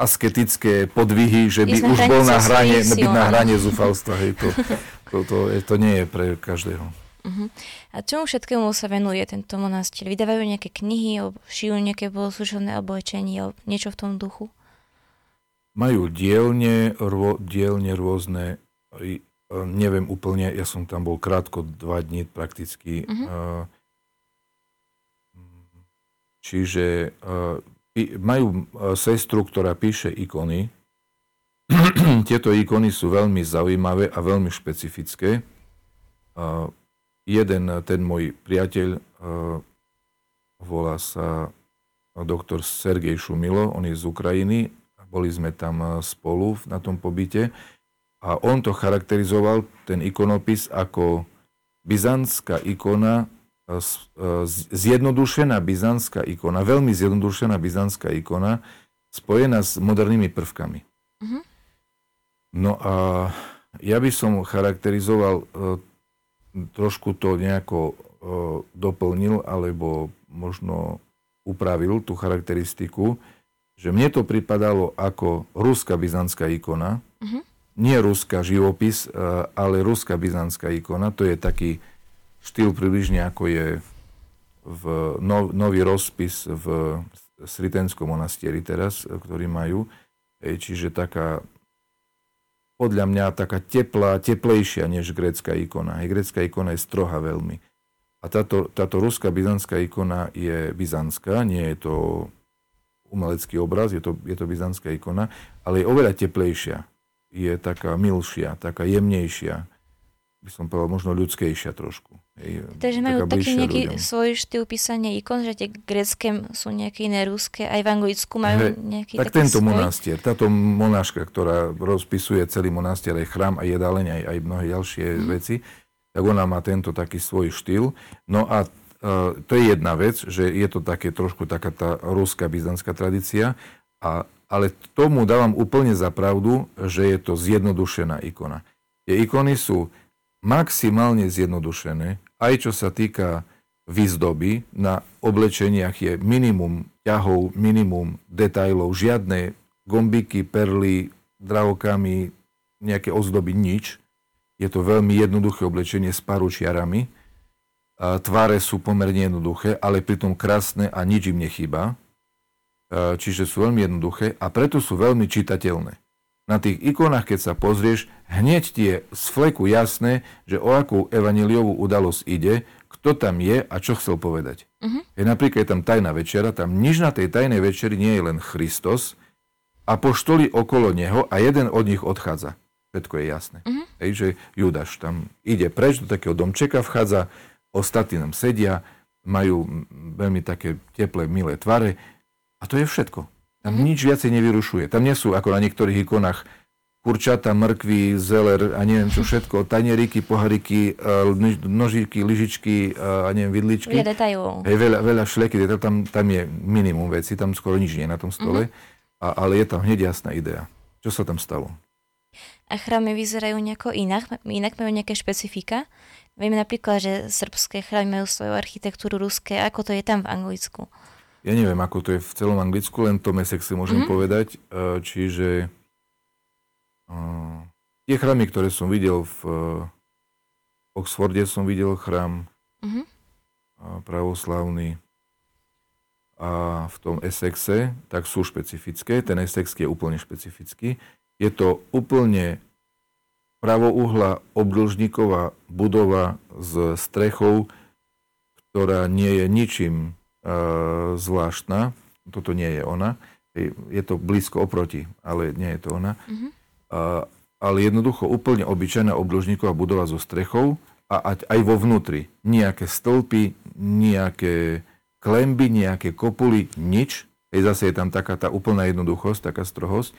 Speaker 2: asketické podvihy, že by už bol na hrane, byť na hrane zúfalstva. Hej, to, to, to, to, to nie je pre každého.
Speaker 1: Uh-huh. A čomu všetkému sa venuje tento monastier? Vydávajú nejaké knihy, alebo šijú nejaké bohoslužobné oblečenie, alebo niečo v tom duchu?
Speaker 2: Majú dielne, rô, dielne rôzne, neviem úplne, ja som tam bol krátko, dva dní prakticky. Uh-huh. Čiže majú e, sestru, ktorá píše ikony. Tieto ikony sú veľmi zaujímavé a veľmi špecifické. Jeden, ten môj priateľ, e, volá sa doktor Sergej Šumilo, on je z Ukrajiny, boli sme tam e, spolu na tom pobyte a on to charakterizoval, ten ikonopis, ako byzantská ikona E, zjednodušená byzantská ikona, veľmi zjednodušená byzantská ikona, spojená s modernými prvkami. Uh-huh. No a ja by som charakterizoval, e, trošku to nejako e, doplnil, alebo možno upravil tú charakteristiku, že mne to pripadalo ako ruská byzantská ikona, uh-huh. nie ruská živopis, ale ruská byzantská ikona, to je taký štýl približne ako je v no, nový rozpis v Sritenskom monastieri teraz, ktorý majú. Čiže taká, podľa mňa taká teplá, teplejšia než grécka ikona. Hej, grécka ikona je stroha veľmi. A táto, táto ruská byzantská ikona je byzantská, nie je to umelecký obraz, je to, je to byzantská ikona, ale je oveľa teplejšia. Je taká milšia, taká jemnejšia by som povedal, možno ľudskejšia trošku.
Speaker 1: Hej, Takže majú taký nejaký ľuďom. svoj štýl písania ikon, že tie grecké sú nejaké iné ruské, aj v anglicku majú nejaký
Speaker 2: Tak tento svoj? monastier, táto monáška, ktorá rozpisuje celý monastier, aj chrám, aj jedáleň, aj, aj mnohé ďalšie hmm. veci, tak ona má tento taký svoj štýl. No a to je jedna vec, že je to také trošku taká tá ruská byzantská tradícia, a, ale tomu dávam úplne za pravdu, že je to zjednodušená ikona. Tie ikony sú maximálne zjednodušené, aj čo sa týka výzdoby. Na oblečeniach je minimum ťahov, minimum detajlov, žiadne gombiky, perly, drahokamy, nejaké ozdoby, nič. Je to veľmi jednoduché oblečenie s paručiarami. Tváre sú pomerne jednoduché, ale pritom krásne a nič im nechýba. Čiže sú veľmi jednoduché a preto sú veľmi čitateľné na tých ikonách, keď sa pozrieš, hneď ti je z fleku jasné, že o akú evaniliovú udalosť ide, kto tam je a čo chcel povedať. Uh-huh. Je napríklad je tam tajná večera, tam nič na tej tajnej večeri nie je len Christos, a poštoli okolo neho a jeden od nich odchádza. Všetko je jasné. Uh-huh. Hej, že Judáš tam ide preč do takého domčeka, vchádza, ostatní tam sedia, majú veľmi také teplé, milé tvare a to je všetko. Tam nič viacej nevyrušuje. Tam nie sú ako na niektorých ikonách kurčata, mrkvy, zeler a neviem čo všetko, tanieriky, pohariky, e, nožiky, lyžičky e, a neviem, vidličky.
Speaker 1: Veľa detajlov.
Speaker 2: Hej, veľa, veľa šleky, tam, tam je minimum veci, tam skoro nič nie je na tom stole, uh-huh. a, ale je tam hneď jasná idea. Čo sa tam stalo?
Speaker 1: A chrámy vyzerajú nejako inak? Inak majú nejaké špecifika? Vieme napríklad, že srbské chrámy majú svoju architektúru ruské. Ako to je tam v Anglicku?
Speaker 2: Ja neviem, ako to je v celom Anglicku, len to mesek si môžem mm-hmm. povedať. E, čiže uh, tie chrámy, ktoré som videl v uh, Oxforde, som videl chrám mm-hmm. uh, pravoslavný a v tom Essexe, tak sú špecifické. Ten Essex je úplne špecifický. Je to úplne pravouhla obdĺžniková budova s strechou, ktorá nie je ničím uh, zvláštna. Toto nie je ona. Je to blízko oproti, ale nie je to ona. Mm-hmm. Uh, ale jednoducho úplne obyčajná obdĺžniková budova so strechou a aj vo vnútri. Nejaké stĺpy, nejaké klemby, nejaké kopuly, nič. Hej, zase je tam taká tá úplná jednoduchosť, taká strohosť.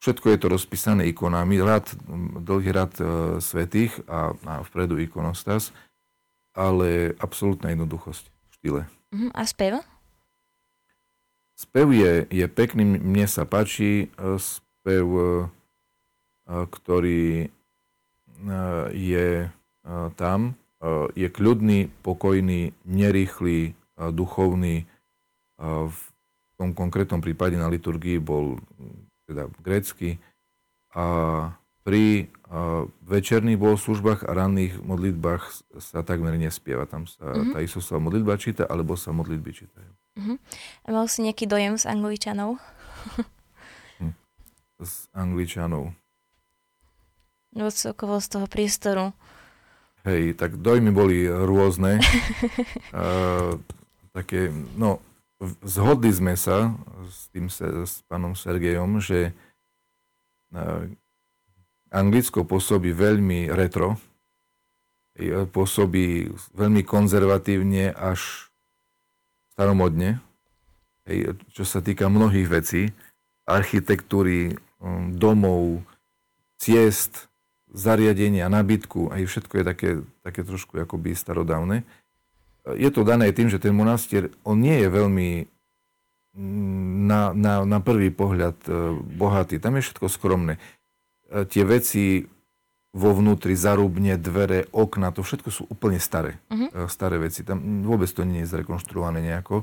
Speaker 2: Všetko je to rozpísané ikonami, rad, dlhý rad e, svetých a, a vpredu ikonostas, ale absolútna jednoduchosť v štýle.
Speaker 1: Uh-huh. A spev?
Speaker 2: Spev je, je pekný, mne sa páči e, spev, e, ktorý je tam, je kľudný, pokojný, nerýchly, duchovný. V tom konkrétnom prípade na liturgii bol teda grécky a pri večerných bohoslužbách a ranných modlitbách sa takmer nespieva. Tam sa mm-hmm. tá Isusová modlitba číta, alebo sa modlitby čítajú.
Speaker 1: Mm-hmm. A mal si nejaký dojem z Angličanov?
Speaker 2: Hm. z Angličanov?
Speaker 1: No celkovo z toho priestoru.
Speaker 2: Hej, tak dojmy boli rôzne. uh, také, no, zhodli sme sa s tým s pánom Sergejom, že uh, Anglicko pôsobí veľmi retro, pôsobí veľmi konzervatívne až staromodne, čo sa týka mnohých vecí, architektúry, domov, ciest, zariadenia, nabytku, aj všetko je také, také trošku akoby starodávne. Je to dané tým, že ten monastier, on nie je veľmi mm, na, na, na prvý pohľad e, bohatý. Tam je všetko skromné tie veci vo vnútri, zarubne, dvere, okna, to všetko sú úplne staré. Uh-huh. Staré veci. Tam vôbec to nie je zrekonštruované nejako.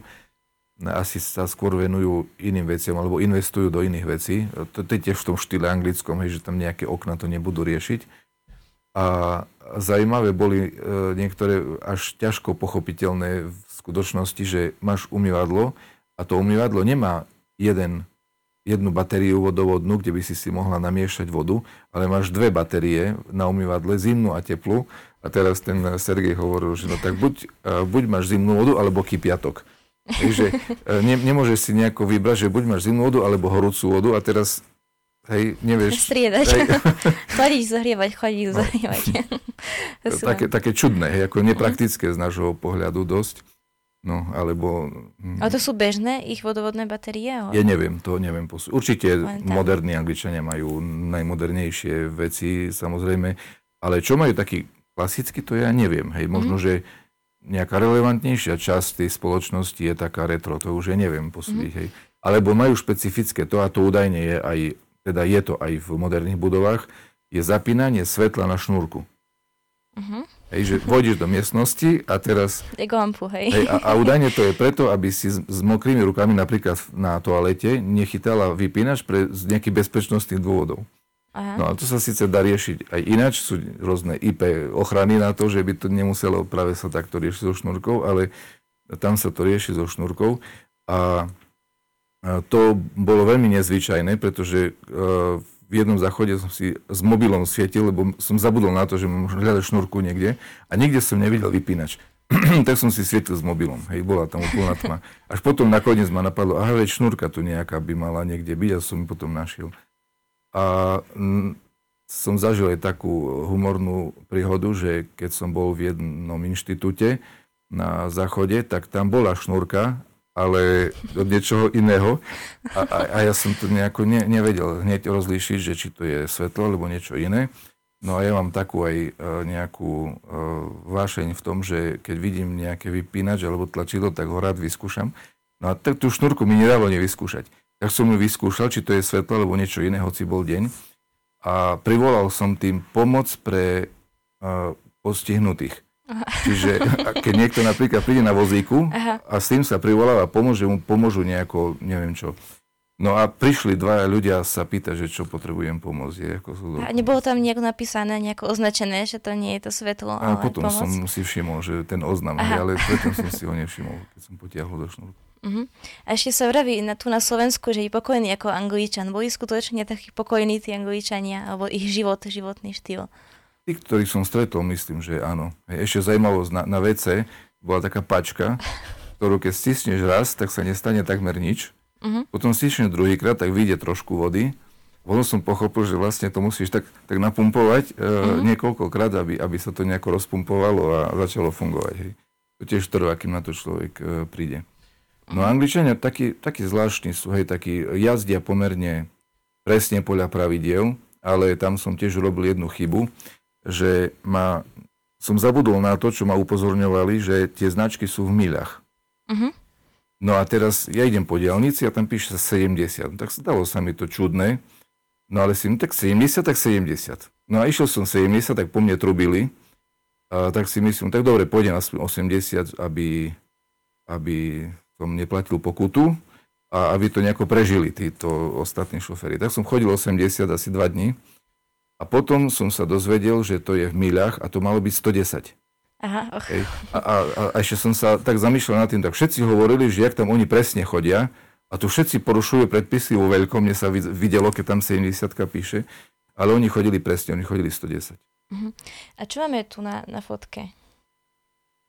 Speaker 2: Asi sa skôr venujú iným veciam alebo investujú do iných vecí. To, to je tiež v tom štýle anglickom, hej, že tam nejaké okna to nebudú riešiť. A zaujímavé boli e, niektoré až ťažko pochopiteľné v skutočnosti, že máš umývadlo a to umývadlo nemá jeden jednu batériu vodovodnú, kde by si si mohla namiešať vodu, ale máš dve batérie na umývadle, zimnú a teplú. A teraz ten Sergej hovoril, že no tak buď, buď máš zimnú vodu, alebo kypiatok. Takže e, ne, nemôžeš si nejako vybrať, že buď máš zimnú vodu, alebo horúcu vodu a teraz Hej, nevieš.
Speaker 1: Striedať. Hej. chodiť, zahrievať, chodiť, no.
Speaker 2: také, také čudné, hej, ako nepraktické z nášho pohľadu dosť. No, alebo...
Speaker 1: Hm. A to sú bežné ich vodovodné batérie? Ale...
Speaker 2: Ja neviem, to neviem posúť. Určite moderní Angličania majú najmodernejšie veci, samozrejme, ale čo majú taký klasický, to ja neviem. Hej, možno, mm. že nejaká relevantnejšia časť tej spoločnosti je taká retro, to už ja neviem posúdiť. Mm. Hej. Alebo majú špecifické, to a to údajne je aj, teda je to aj v moderných budovách, je zapínanie svetla na šnúrku. Mm-hmm. Hej, že vôjdeš do miestnosti a teraz...
Speaker 1: lampu, hej.
Speaker 2: hej a, a údajne to je preto, aby si s, s mokrými rukami napríklad na toalete nechytala vypínač pre, z nejakých bezpečnostných dôvodov. Aha. No a to sa síce dá riešiť aj ináč, sú rôzne IP ochrany na to, že by to nemuselo práve sa takto riešiť so šnúrkou, ale tam sa to rieši so šnúrkou. A to bolo veľmi nezvyčajné, pretože uh, v jednom záchode som si s mobilom svietil, lebo som zabudol na to, že môžem hľadať šnúrku niekde a nikde som nevidel vypínač. tak som si svietil s mobilom. Hej, bola tam úplná tma. Až potom nakoniec ma napadlo, aha, veď šnúrka tu nejaká by mala niekde byť a som ju potom našiel. A m, som zažil aj takú humornú príhodu, že keď som bol v jednom inštitúte na záchode, tak tam bola šnúrka ale od niečoho iného. A, a, a ja som to nejako ne, nevedel hneď rozlíšiť, že či to je svetlo alebo niečo iné. No a ja mám takú aj e, nejakú e, vášeň v tom, že keď vidím nejaké vypínač alebo tlačidlo, tak ho rád vyskúšam. No a tak tú šnúrku mi nedalo nevyskúšať. Tak som ju vyskúšal, či to je svetlo alebo niečo iné, hoci bol deň. A privolal som tým pomoc pre e, postihnutých. Aha. Čiže keď niekto napríklad príde na vozíku Aha. a s tým sa privoláva, pomôže mu, pomôžu nejako, neviem čo. No a prišli dva ľudia sa pýtať, že čo potrebujem pomôcť. Je, ako sú
Speaker 1: a nebolo tam nejako napísané, nejako označené, že to nie je to svetlo,
Speaker 2: a ale potom pomoc? som si všimol, že ten oznam, ale predtým som si ho nevšimol, keď som potiahol do šnúrku.
Speaker 1: Uh-huh. A ešte sa vraví na, tu na Slovensku, že je pokojný ako Angličan. Boli skutočne takí pokojní tí Angličania, alebo ich život, životný štýl.
Speaker 2: Tí, ktorých som stretol, myslím, že áno. Ešte zaujímavosť, na, na WC bola taká pačka, ktorú keď stisneš raz, tak sa nestane takmer nič. Uh-huh. Potom stisneš druhýkrát, tak vyjde trošku vody. Potom som pochopil, že vlastne to musíš tak, tak napumpovať uh-huh. niekoľkokrát, aby, aby sa to nejako rozpumpovalo a začalo fungovať. Hej. To tiež trvá, kým na to človek uh, príde. No Angličania takí, takí zvláštni sú, hej, takí jazdia pomerne presne podľa pravidiel, ale tam som tiež urobil jednu chybu, že ma, som zabudol na to, čo ma upozorňovali, že tie značky sú v miľach. Uh-huh. No a teraz ja idem po diálnici a tam píše sa 70. Tak stalo sa mi to čudné. No ale si, no tak 70, tak 70. No a išiel som 70, tak po mne trubili. A tak si myslím, tak dobre, pôjdem aspoň 80, aby, aby som neplatil pokutu a aby to nejako prežili títo ostatní šoféry. Tak som chodil 80 asi 2 dní a potom som sa dozvedel, že to je v miľach a to malo byť 110. Aha, och. Hej. A, a, a ešte som sa tak zamýšľal nad tým, tak všetci hovorili, že jak tam oni presne chodia a tu všetci porušujú predpisy vo veľkom, mne sa videlo, keď tam 70 píše, ale oni chodili presne, oni chodili 110. Uh-huh.
Speaker 1: Mhm. A čo máme tu na, na fotke?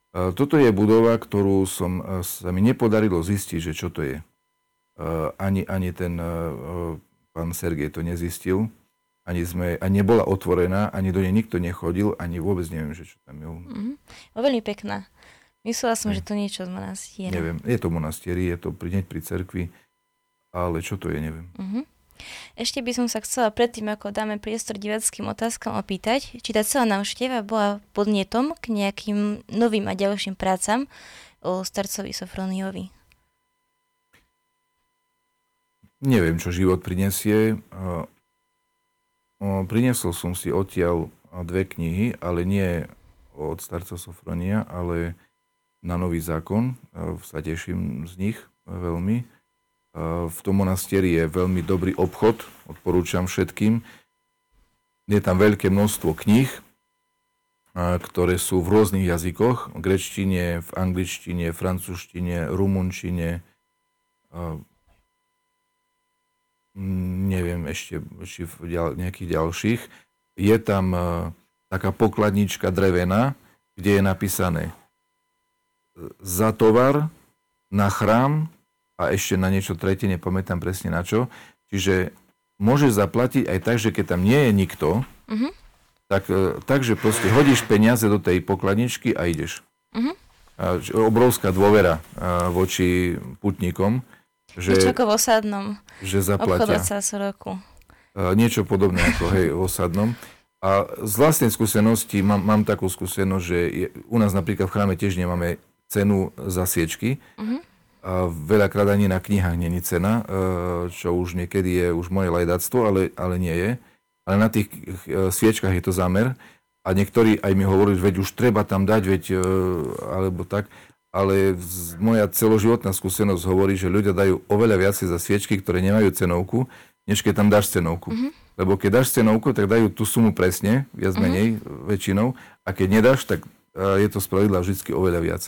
Speaker 2: Toto je budova, ktorú som, sa mi nepodarilo zistiť, že čo to je. Ani, ani ten pán Sergej to nezistil, ani, sme, ani nebola otvorená, ani do nej nikto nechodil, ani vôbec neviem, že čo tam je. Mm-hmm.
Speaker 1: Veľmi pekná. Myslela som, ne. že to niečo z monastiera.
Speaker 2: Neviem, je to monastieri, je to pri, pri cerkvi, ale čo to je, neviem. Mm-hmm.
Speaker 1: Ešte by som sa chcela predtým, ako dáme priestor divackým otázkam opýtať, či tá celá návšteva bola podnetom k nejakým novým a ďalším prácam o starcovi Sofroniovi.
Speaker 2: Neviem, čo život prinesie. Priniesol som si odtiaľ dve knihy, ale nie od starca Sofronia, ale na nový zákon. Sa teším z nich veľmi v tom monastieri je veľmi dobrý obchod, odporúčam všetkým. Je tam veľké množstvo kníh, ktoré sú v rôznych jazykoch, v grečtine, v angličtine, francúzštine, rumunčine, neviem ešte, či v ďal, nejakých ďalších. Je tam taká pokladnička drevená, kde je napísané za tovar na chrám a ešte na niečo tretie, nepamätám presne na čo. Čiže môžeš zaplatiť aj tak, že keď tam nie je nikto, uh-huh. tak, e, takže proste hodíš peniaze do tej pokladničky a ideš. Uh-huh. A, obrovská dôvera a, voči putníkom.
Speaker 1: Že, ako v osadnom.
Speaker 2: Že zaplatia.
Speaker 1: sa roku.
Speaker 2: A, niečo podobné ako hej, v osadnom. A z vlastnej skúsenosti mám, mám takú skúsenosť, že je, u nás napríklad v chráme tiež nemáme cenu za sviečky. Uh-huh veľakrát ani na knihách není cena, e, čo už niekedy je už moje lajdactvo, ale, ale nie je. Ale na tých e, sviečkach je to zámer. A niektorí aj mi hovorili, že veď už treba tam dať, veď, alebo tak. Ale moja celoživotná skúsenosť hovorí, že ľudia dajú oveľa viacej za sviečky, ktoré nemajú cenovku, než keď tam dáš cenovku. Mm-hmm. Lebo keď dáš cenovku, tak dajú tú sumu presne, viac mhm. menej, mm-hmm. väčšinou. A keď nedáš, tak je to spravidla vždy oveľa viac.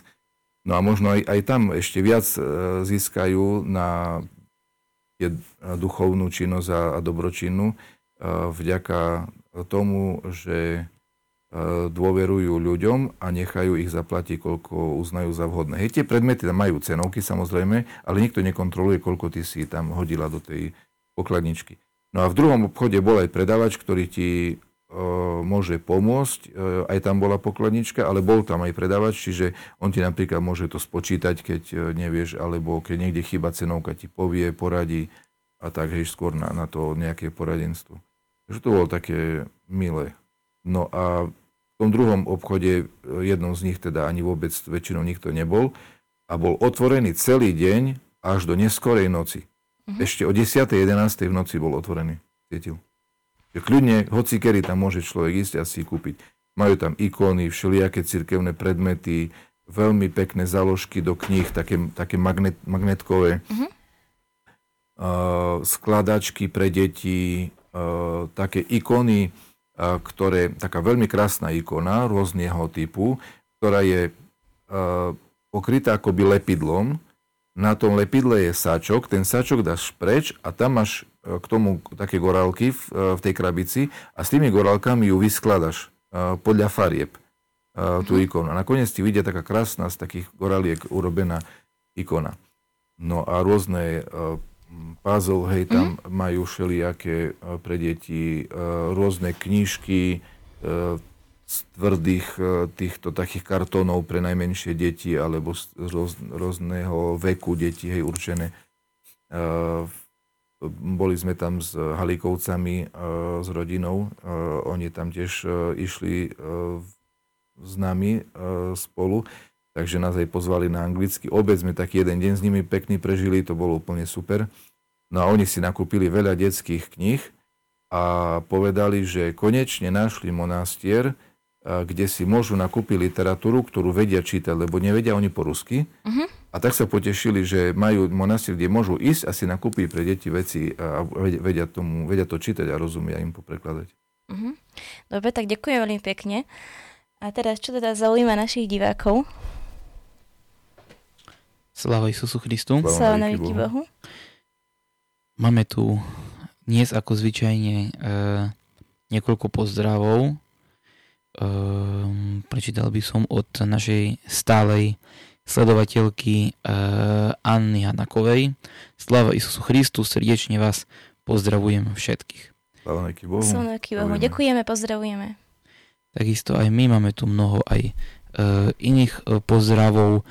Speaker 2: No a možno aj, aj tam ešte viac e, získajú na duchovnú činnosť a, a dobročinnú e, vďaka tomu, že e, dôverujú ľuďom a nechajú ich zaplatiť, koľko uznajú za vhodné. Hej, tie predmety tam majú cenovky samozrejme, ale nikto nekontroluje, koľko ty si tam hodila do tej pokladničky. No a v druhom obchode bol aj predávač, ktorý ti môže pomôcť. Aj tam bola pokladnička, ale bol tam aj predávač, čiže on ti napríklad môže to spočítať, keď e, nevieš, alebo keď niekde chyba cenovka, ti povie, poradí a tak, hej, skôr na, na to nejaké poradenstvo. Takže to bolo také milé. No a tom druhom obchode, e, jednom z nich teda ani vôbec väčšinou nikto nebol a bol otvorený celý deň až do neskorej noci. Uh-huh. Ešte o 10. 11. v noci bol otvorený. Cítil. Že kľudne, hoci kedy tam môže človek ísť a si kúpiť. Majú tam ikóny, všelijaké cirkevné predmety, veľmi pekné založky do kníh, také, také magnet, magnetkové. Uh-huh. Uh, skladačky pre deti, uh, také ikony, ktoré, taká veľmi krásna ikona rôzneho typu, ktorá je pokrytá akoby lepidlom. Na tom lepidle je sačok, ten sačok dáš preč a tam máš k tomu také gorálky v, v tej krabici a s tými gorálkami ju vyskladaš podľa farieb tú mhm. ikonu. A nakoniec ti vidia taká krásna z takých goraliek urobená ikona. No a rôzne puzzle, hej, tam mm. majú všelijaké pre deti rôzne knižky z tvrdých týchto takých kartónov pre najmenšie deti alebo z rôzneho veku detí, hej, určené. Boli sme tam s Halíkovcami, s rodinou. Oni tam tiež išli s nami spolu, takže nás aj pozvali na anglicky. Obec sme taký jeden deň s nimi pekný prežili, to bolo úplne super. No a oni si nakúpili veľa detských kníh a povedali, že konečne našli monastier, kde si môžu nakúpiť literatúru, ktorú vedia čítať, lebo nevedia oni po rusky. Uh-huh. A tak sa potešili, že majú monastier, kde môžu ísť a si nakúpiť pre deti veci a vedia, tomu, vedia to čítať a rozumia im poprekladať. Uh-huh.
Speaker 1: Dobre, tak ďakujem veľmi pekne. A teraz, čo teda zaujíma našich divákov?
Speaker 3: Sláva Isusu Christu.
Speaker 1: Sláva na Bohu. Bohu.
Speaker 3: Máme tu dnes ako zvyčajne e, niekoľko pozdravov. E, prečítal by som od našej stálej sledovateľky e, Anny Hanakovej. Sláva Isusu Christu, srdečne vás pozdravujem všetkých.
Speaker 2: Sláva Bohu.
Speaker 1: Sláva Bohu. Ďakujeme, pozdravujeme.
Speaker 3: Takisto aj my máme tu mnoho aj e, iných pozdravov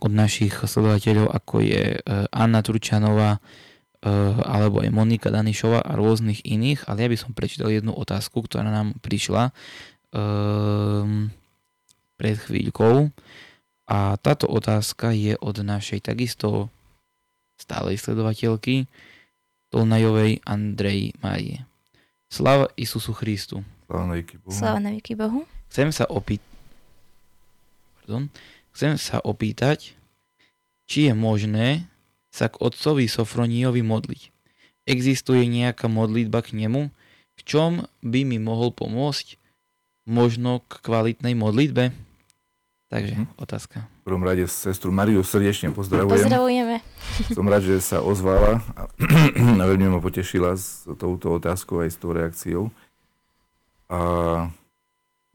Speaker 3: od našich sledovateľov, ako je e, Anna Turčanová, e, alebo aj Monika Danišová a rôznych iných, ale ja by som prečítal jednu otázku, ktorá nám prišla e, pred chvíľkou. A táto otázka je od našej takisto stálej sledovateľky Tolnajovej Andrej Marie. Slava Isusu Christu.
Speaker 2: Sláva na Bohu.
Speaker 1: Sláva na Bohu.
Speaker 3: Chcem sa opýtať, Pardon. Chcem sa opýtať, či je možné sa k otcovi Sofroníovi modliť. Existuje nejaká modlitba k nemu, v čom by mi mohol pomôcť? Možno k kvalitnej modlitbe? Takže hm. otázka.
Speaker 2: V prvom rade sestru Mariu srdečne pozdravujem.
Speaker 1: Pozdravujeme.
Speaker 2: Som rád, že sa ozvala a, a veľmi ma potešila s touto otázkou aj s tou reakciou. A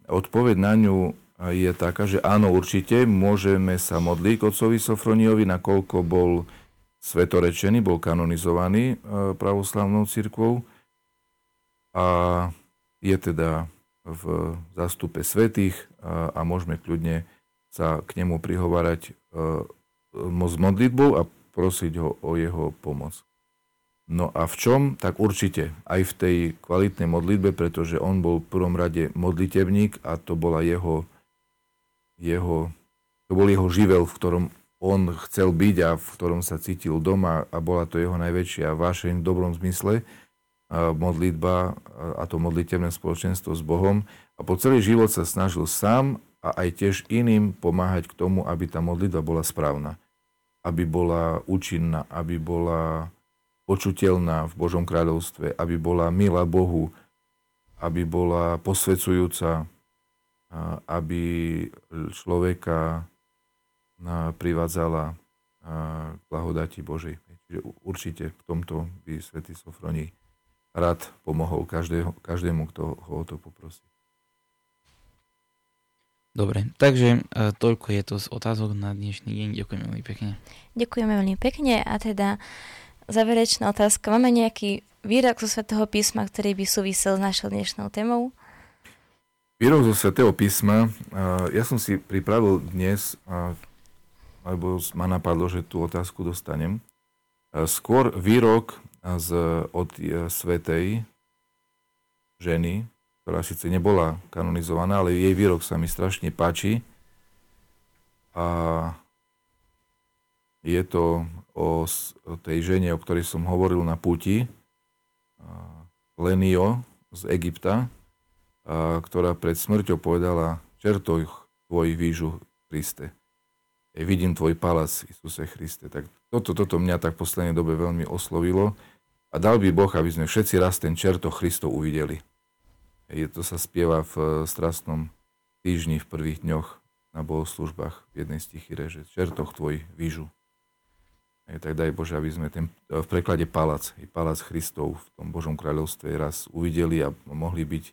Speaker 2: odpoveď na ňu je taká, že áno, určite môžeme sa modliť k otcovi Sofroniovi, nakoľko bol svetorečený, bol kanonizovaný e, pravoslavnou cirkvou a je teda v zástupe svetých a, a môžeme kľudne sa k nemu prihovárať e, s modlitbou a prosiť ho o jeho pomoc. No a v čom? Tak určite aj v tej kvalitnej modlitbe, pretože on bol v prvom rade modlitevník a to bola jeho, jeho, to bol jeho živel, v ktorom on chcel byť a v ktorom sa cítil doma a bola to jeho najväčšia vášeň v dobrom zmysle, a modlitba a to modlitevné spoločenstvo s Bohom. A po celý život sa snažil sám a aj tiež iným pomáhať k tomu, aby tá modlitba bola správna. Aby bola účinná, aby bola počuteľná v Božom kráľovstve, aby bola milá Bohu, aby bola posvedzujúca, aby človeka privádzala k blahodati Božej. Čiže určite v tomto by svätý Sofroní rád pomohol každého, každému, kto ho o to poprosí.
Speaker 3: Dobre, takže e, toľko je to z otázok na dnešný deň. Ďakujem veľmi pekne.
Speaker 1: Ďakujeme veľmi pekne a teda záverečná otázka. Máme nejaký výrok zo Svetého písma, ktorý by súvisel s našou dnešnou témou?
Speaker 2: Výrok zo Svetého písma. Ja som si pripravil dnes, alebo ma napadlo, že tú otázku dostanem. Skôr výrok z, od e, Svetej ženy, ktorá síce nebola kanonizovaná, ale jej výrok sa mi strašne páči. A je to o tej žene, o ktorej som hovoril na puti, Lenio z Egypta. Ktorá pred smrťou povedala, čertoj tvoj výžu Kriste. Ja vidím tvoj palac, Isuse Kriste. Tak toto, toto mňa tak v poslednej dobe veľmi oslovilo. A dal by Boh, aby sme všetci raz ten čerto Christov uvideli. Je to sa spieva v strastnom týždni v prvých dňoch na bohoslužbách v jednej tých že čertoch tvoj výžu. Je, tak daj Bože, aby sme ten, v preklade palac, i palac Christov v tom Božom kráľovstve raz uvideli a mohli byť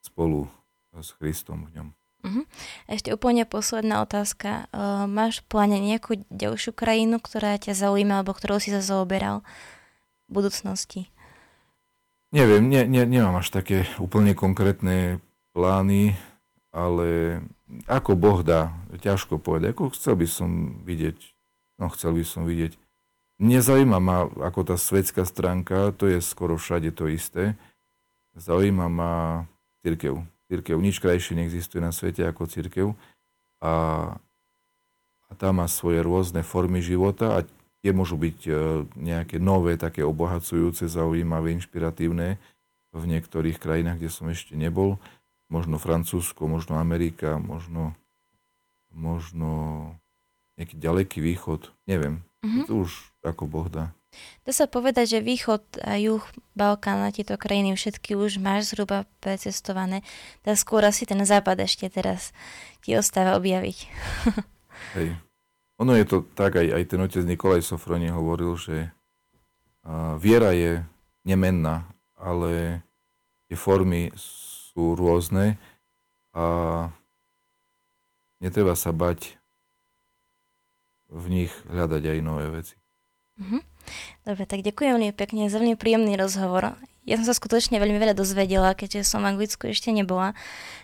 Speaker 2: spolu s Kristom v ňom.
Speaker 1: Uh-huh. Ešte úplne posledná otázka. Uh, máš v pláne nejakú ďalšiu krajinu, ktorá ťa zaujíma alebo ktorou si sa zaoberal v budúcnosti?
Speaker 2: Neviem, ne, ne, nemám až také úplne konkrétne plány, ale ako Boh dá, ťažko povedať. Ako chcel by som vidieť, no chcel by som vidieť. Nezaujíma ma ako tá svetská stránka, to je skoro všade to isté. Zaujíma ma církev církev. Nič krajšie neexistuje na svete ako církev. A, a tá má svoje rôzne formy života a tie môžu byť e, nejaké nové, také obohacujúce, zaujímavé, inšpiratívne v niektorých krajinách, kde som ešte nebol. Možno Francúzsko, možno Amerika, možno, možno nejaký ďaleký východ. Neviem. Mm-hmm. To už ako Boh dá.
Speaker 1: Dá sa povedať, že východ a juh Balkána, tieto krajiny všetky už máš zhruba precestované. Tá skôr asi ten západ ešte teraz ti ostáva objaviť.
Speaker 2: Hej. Ono je to tak, aj, aj ten otec Nikolaj Sofroni hovoril, že a, viera je nemenná, ale tie formy sú rôzne a netreba sa bať v nich hľadať aj nové veci.
Speaker 1: Mm-hmm. Dobre, tak ďakujem veľmi pekne za veľmi príjemný rozhovor. Ja som sa skutočne veľmi veľa dozvedela, keďže som v Anglicku ešte nebola.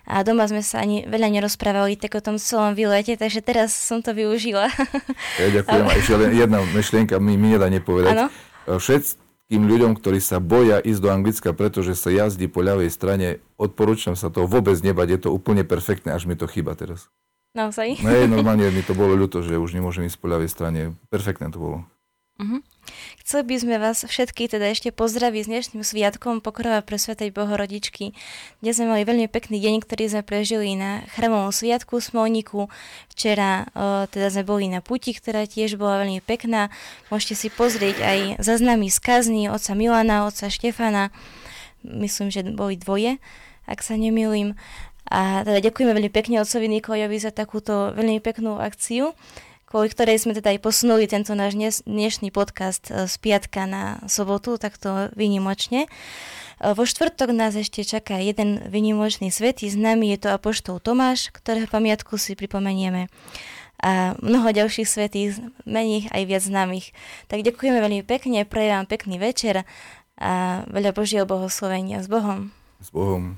Speaker 1: A doma sme sa ani veľa nerozprávali tak o tom celom výlete, takže teraz som to využila.
Speaker 2: Ja ďakujem. A ešte len jedna myšlienka mi, mi nedá nepovedať. Ano? Všetkým ľuďom, ktorí sa boja ísť do Anglicka, pretože sa jazdí po ľavej strane, odporúčam sa to vôbec nebať, je to úplne perfektné, až mi to chýba teraz.
Speaker 1: Naozaj?
Speaker 2: No, normálne mi to bolo ľúto, že už nemôžem ísť po ľavej strane. Perfektné to bolo.
Speaker 1: Uh-huh. Chceli by sme vás všetky teda ešte pozdraviť s dnešným sviatkom pokrova pre Svetej Bohorodičky. Dnes sme mali veľmi pekný deň, ktorý sme prežili na chramovom sviatku Smolníku. Včera o, teda sme boli na puti, ktorá tiež bola veľmi pekná. Môžete si pozrieť aj zaznamy z kazny oca Milana, oca Štefana. Myslím, že boli dvoje, ak sa nemýlim. A teda ďakujeme veľmi pekne otcovi Nikolajovi za takúto veľmi peknú akciu kvôli ktorej sme teda aj posunuli tento náš dnešný podcast e, z piatka na sobotu, takto vynimočne. E, vo štvrtok nás ešte čaká jeden vynimočný svetý, nami je to apoštol Tomáš, ktorého pamiatku si pripomenieme a mnoho ďalších svetých, mených aj viac známych. Tak ďakujeme veľmi pekne, prajem vám pekný večer a veľa Božieho bohoslovenia s Bohom.
Speaker 2: S Bohom.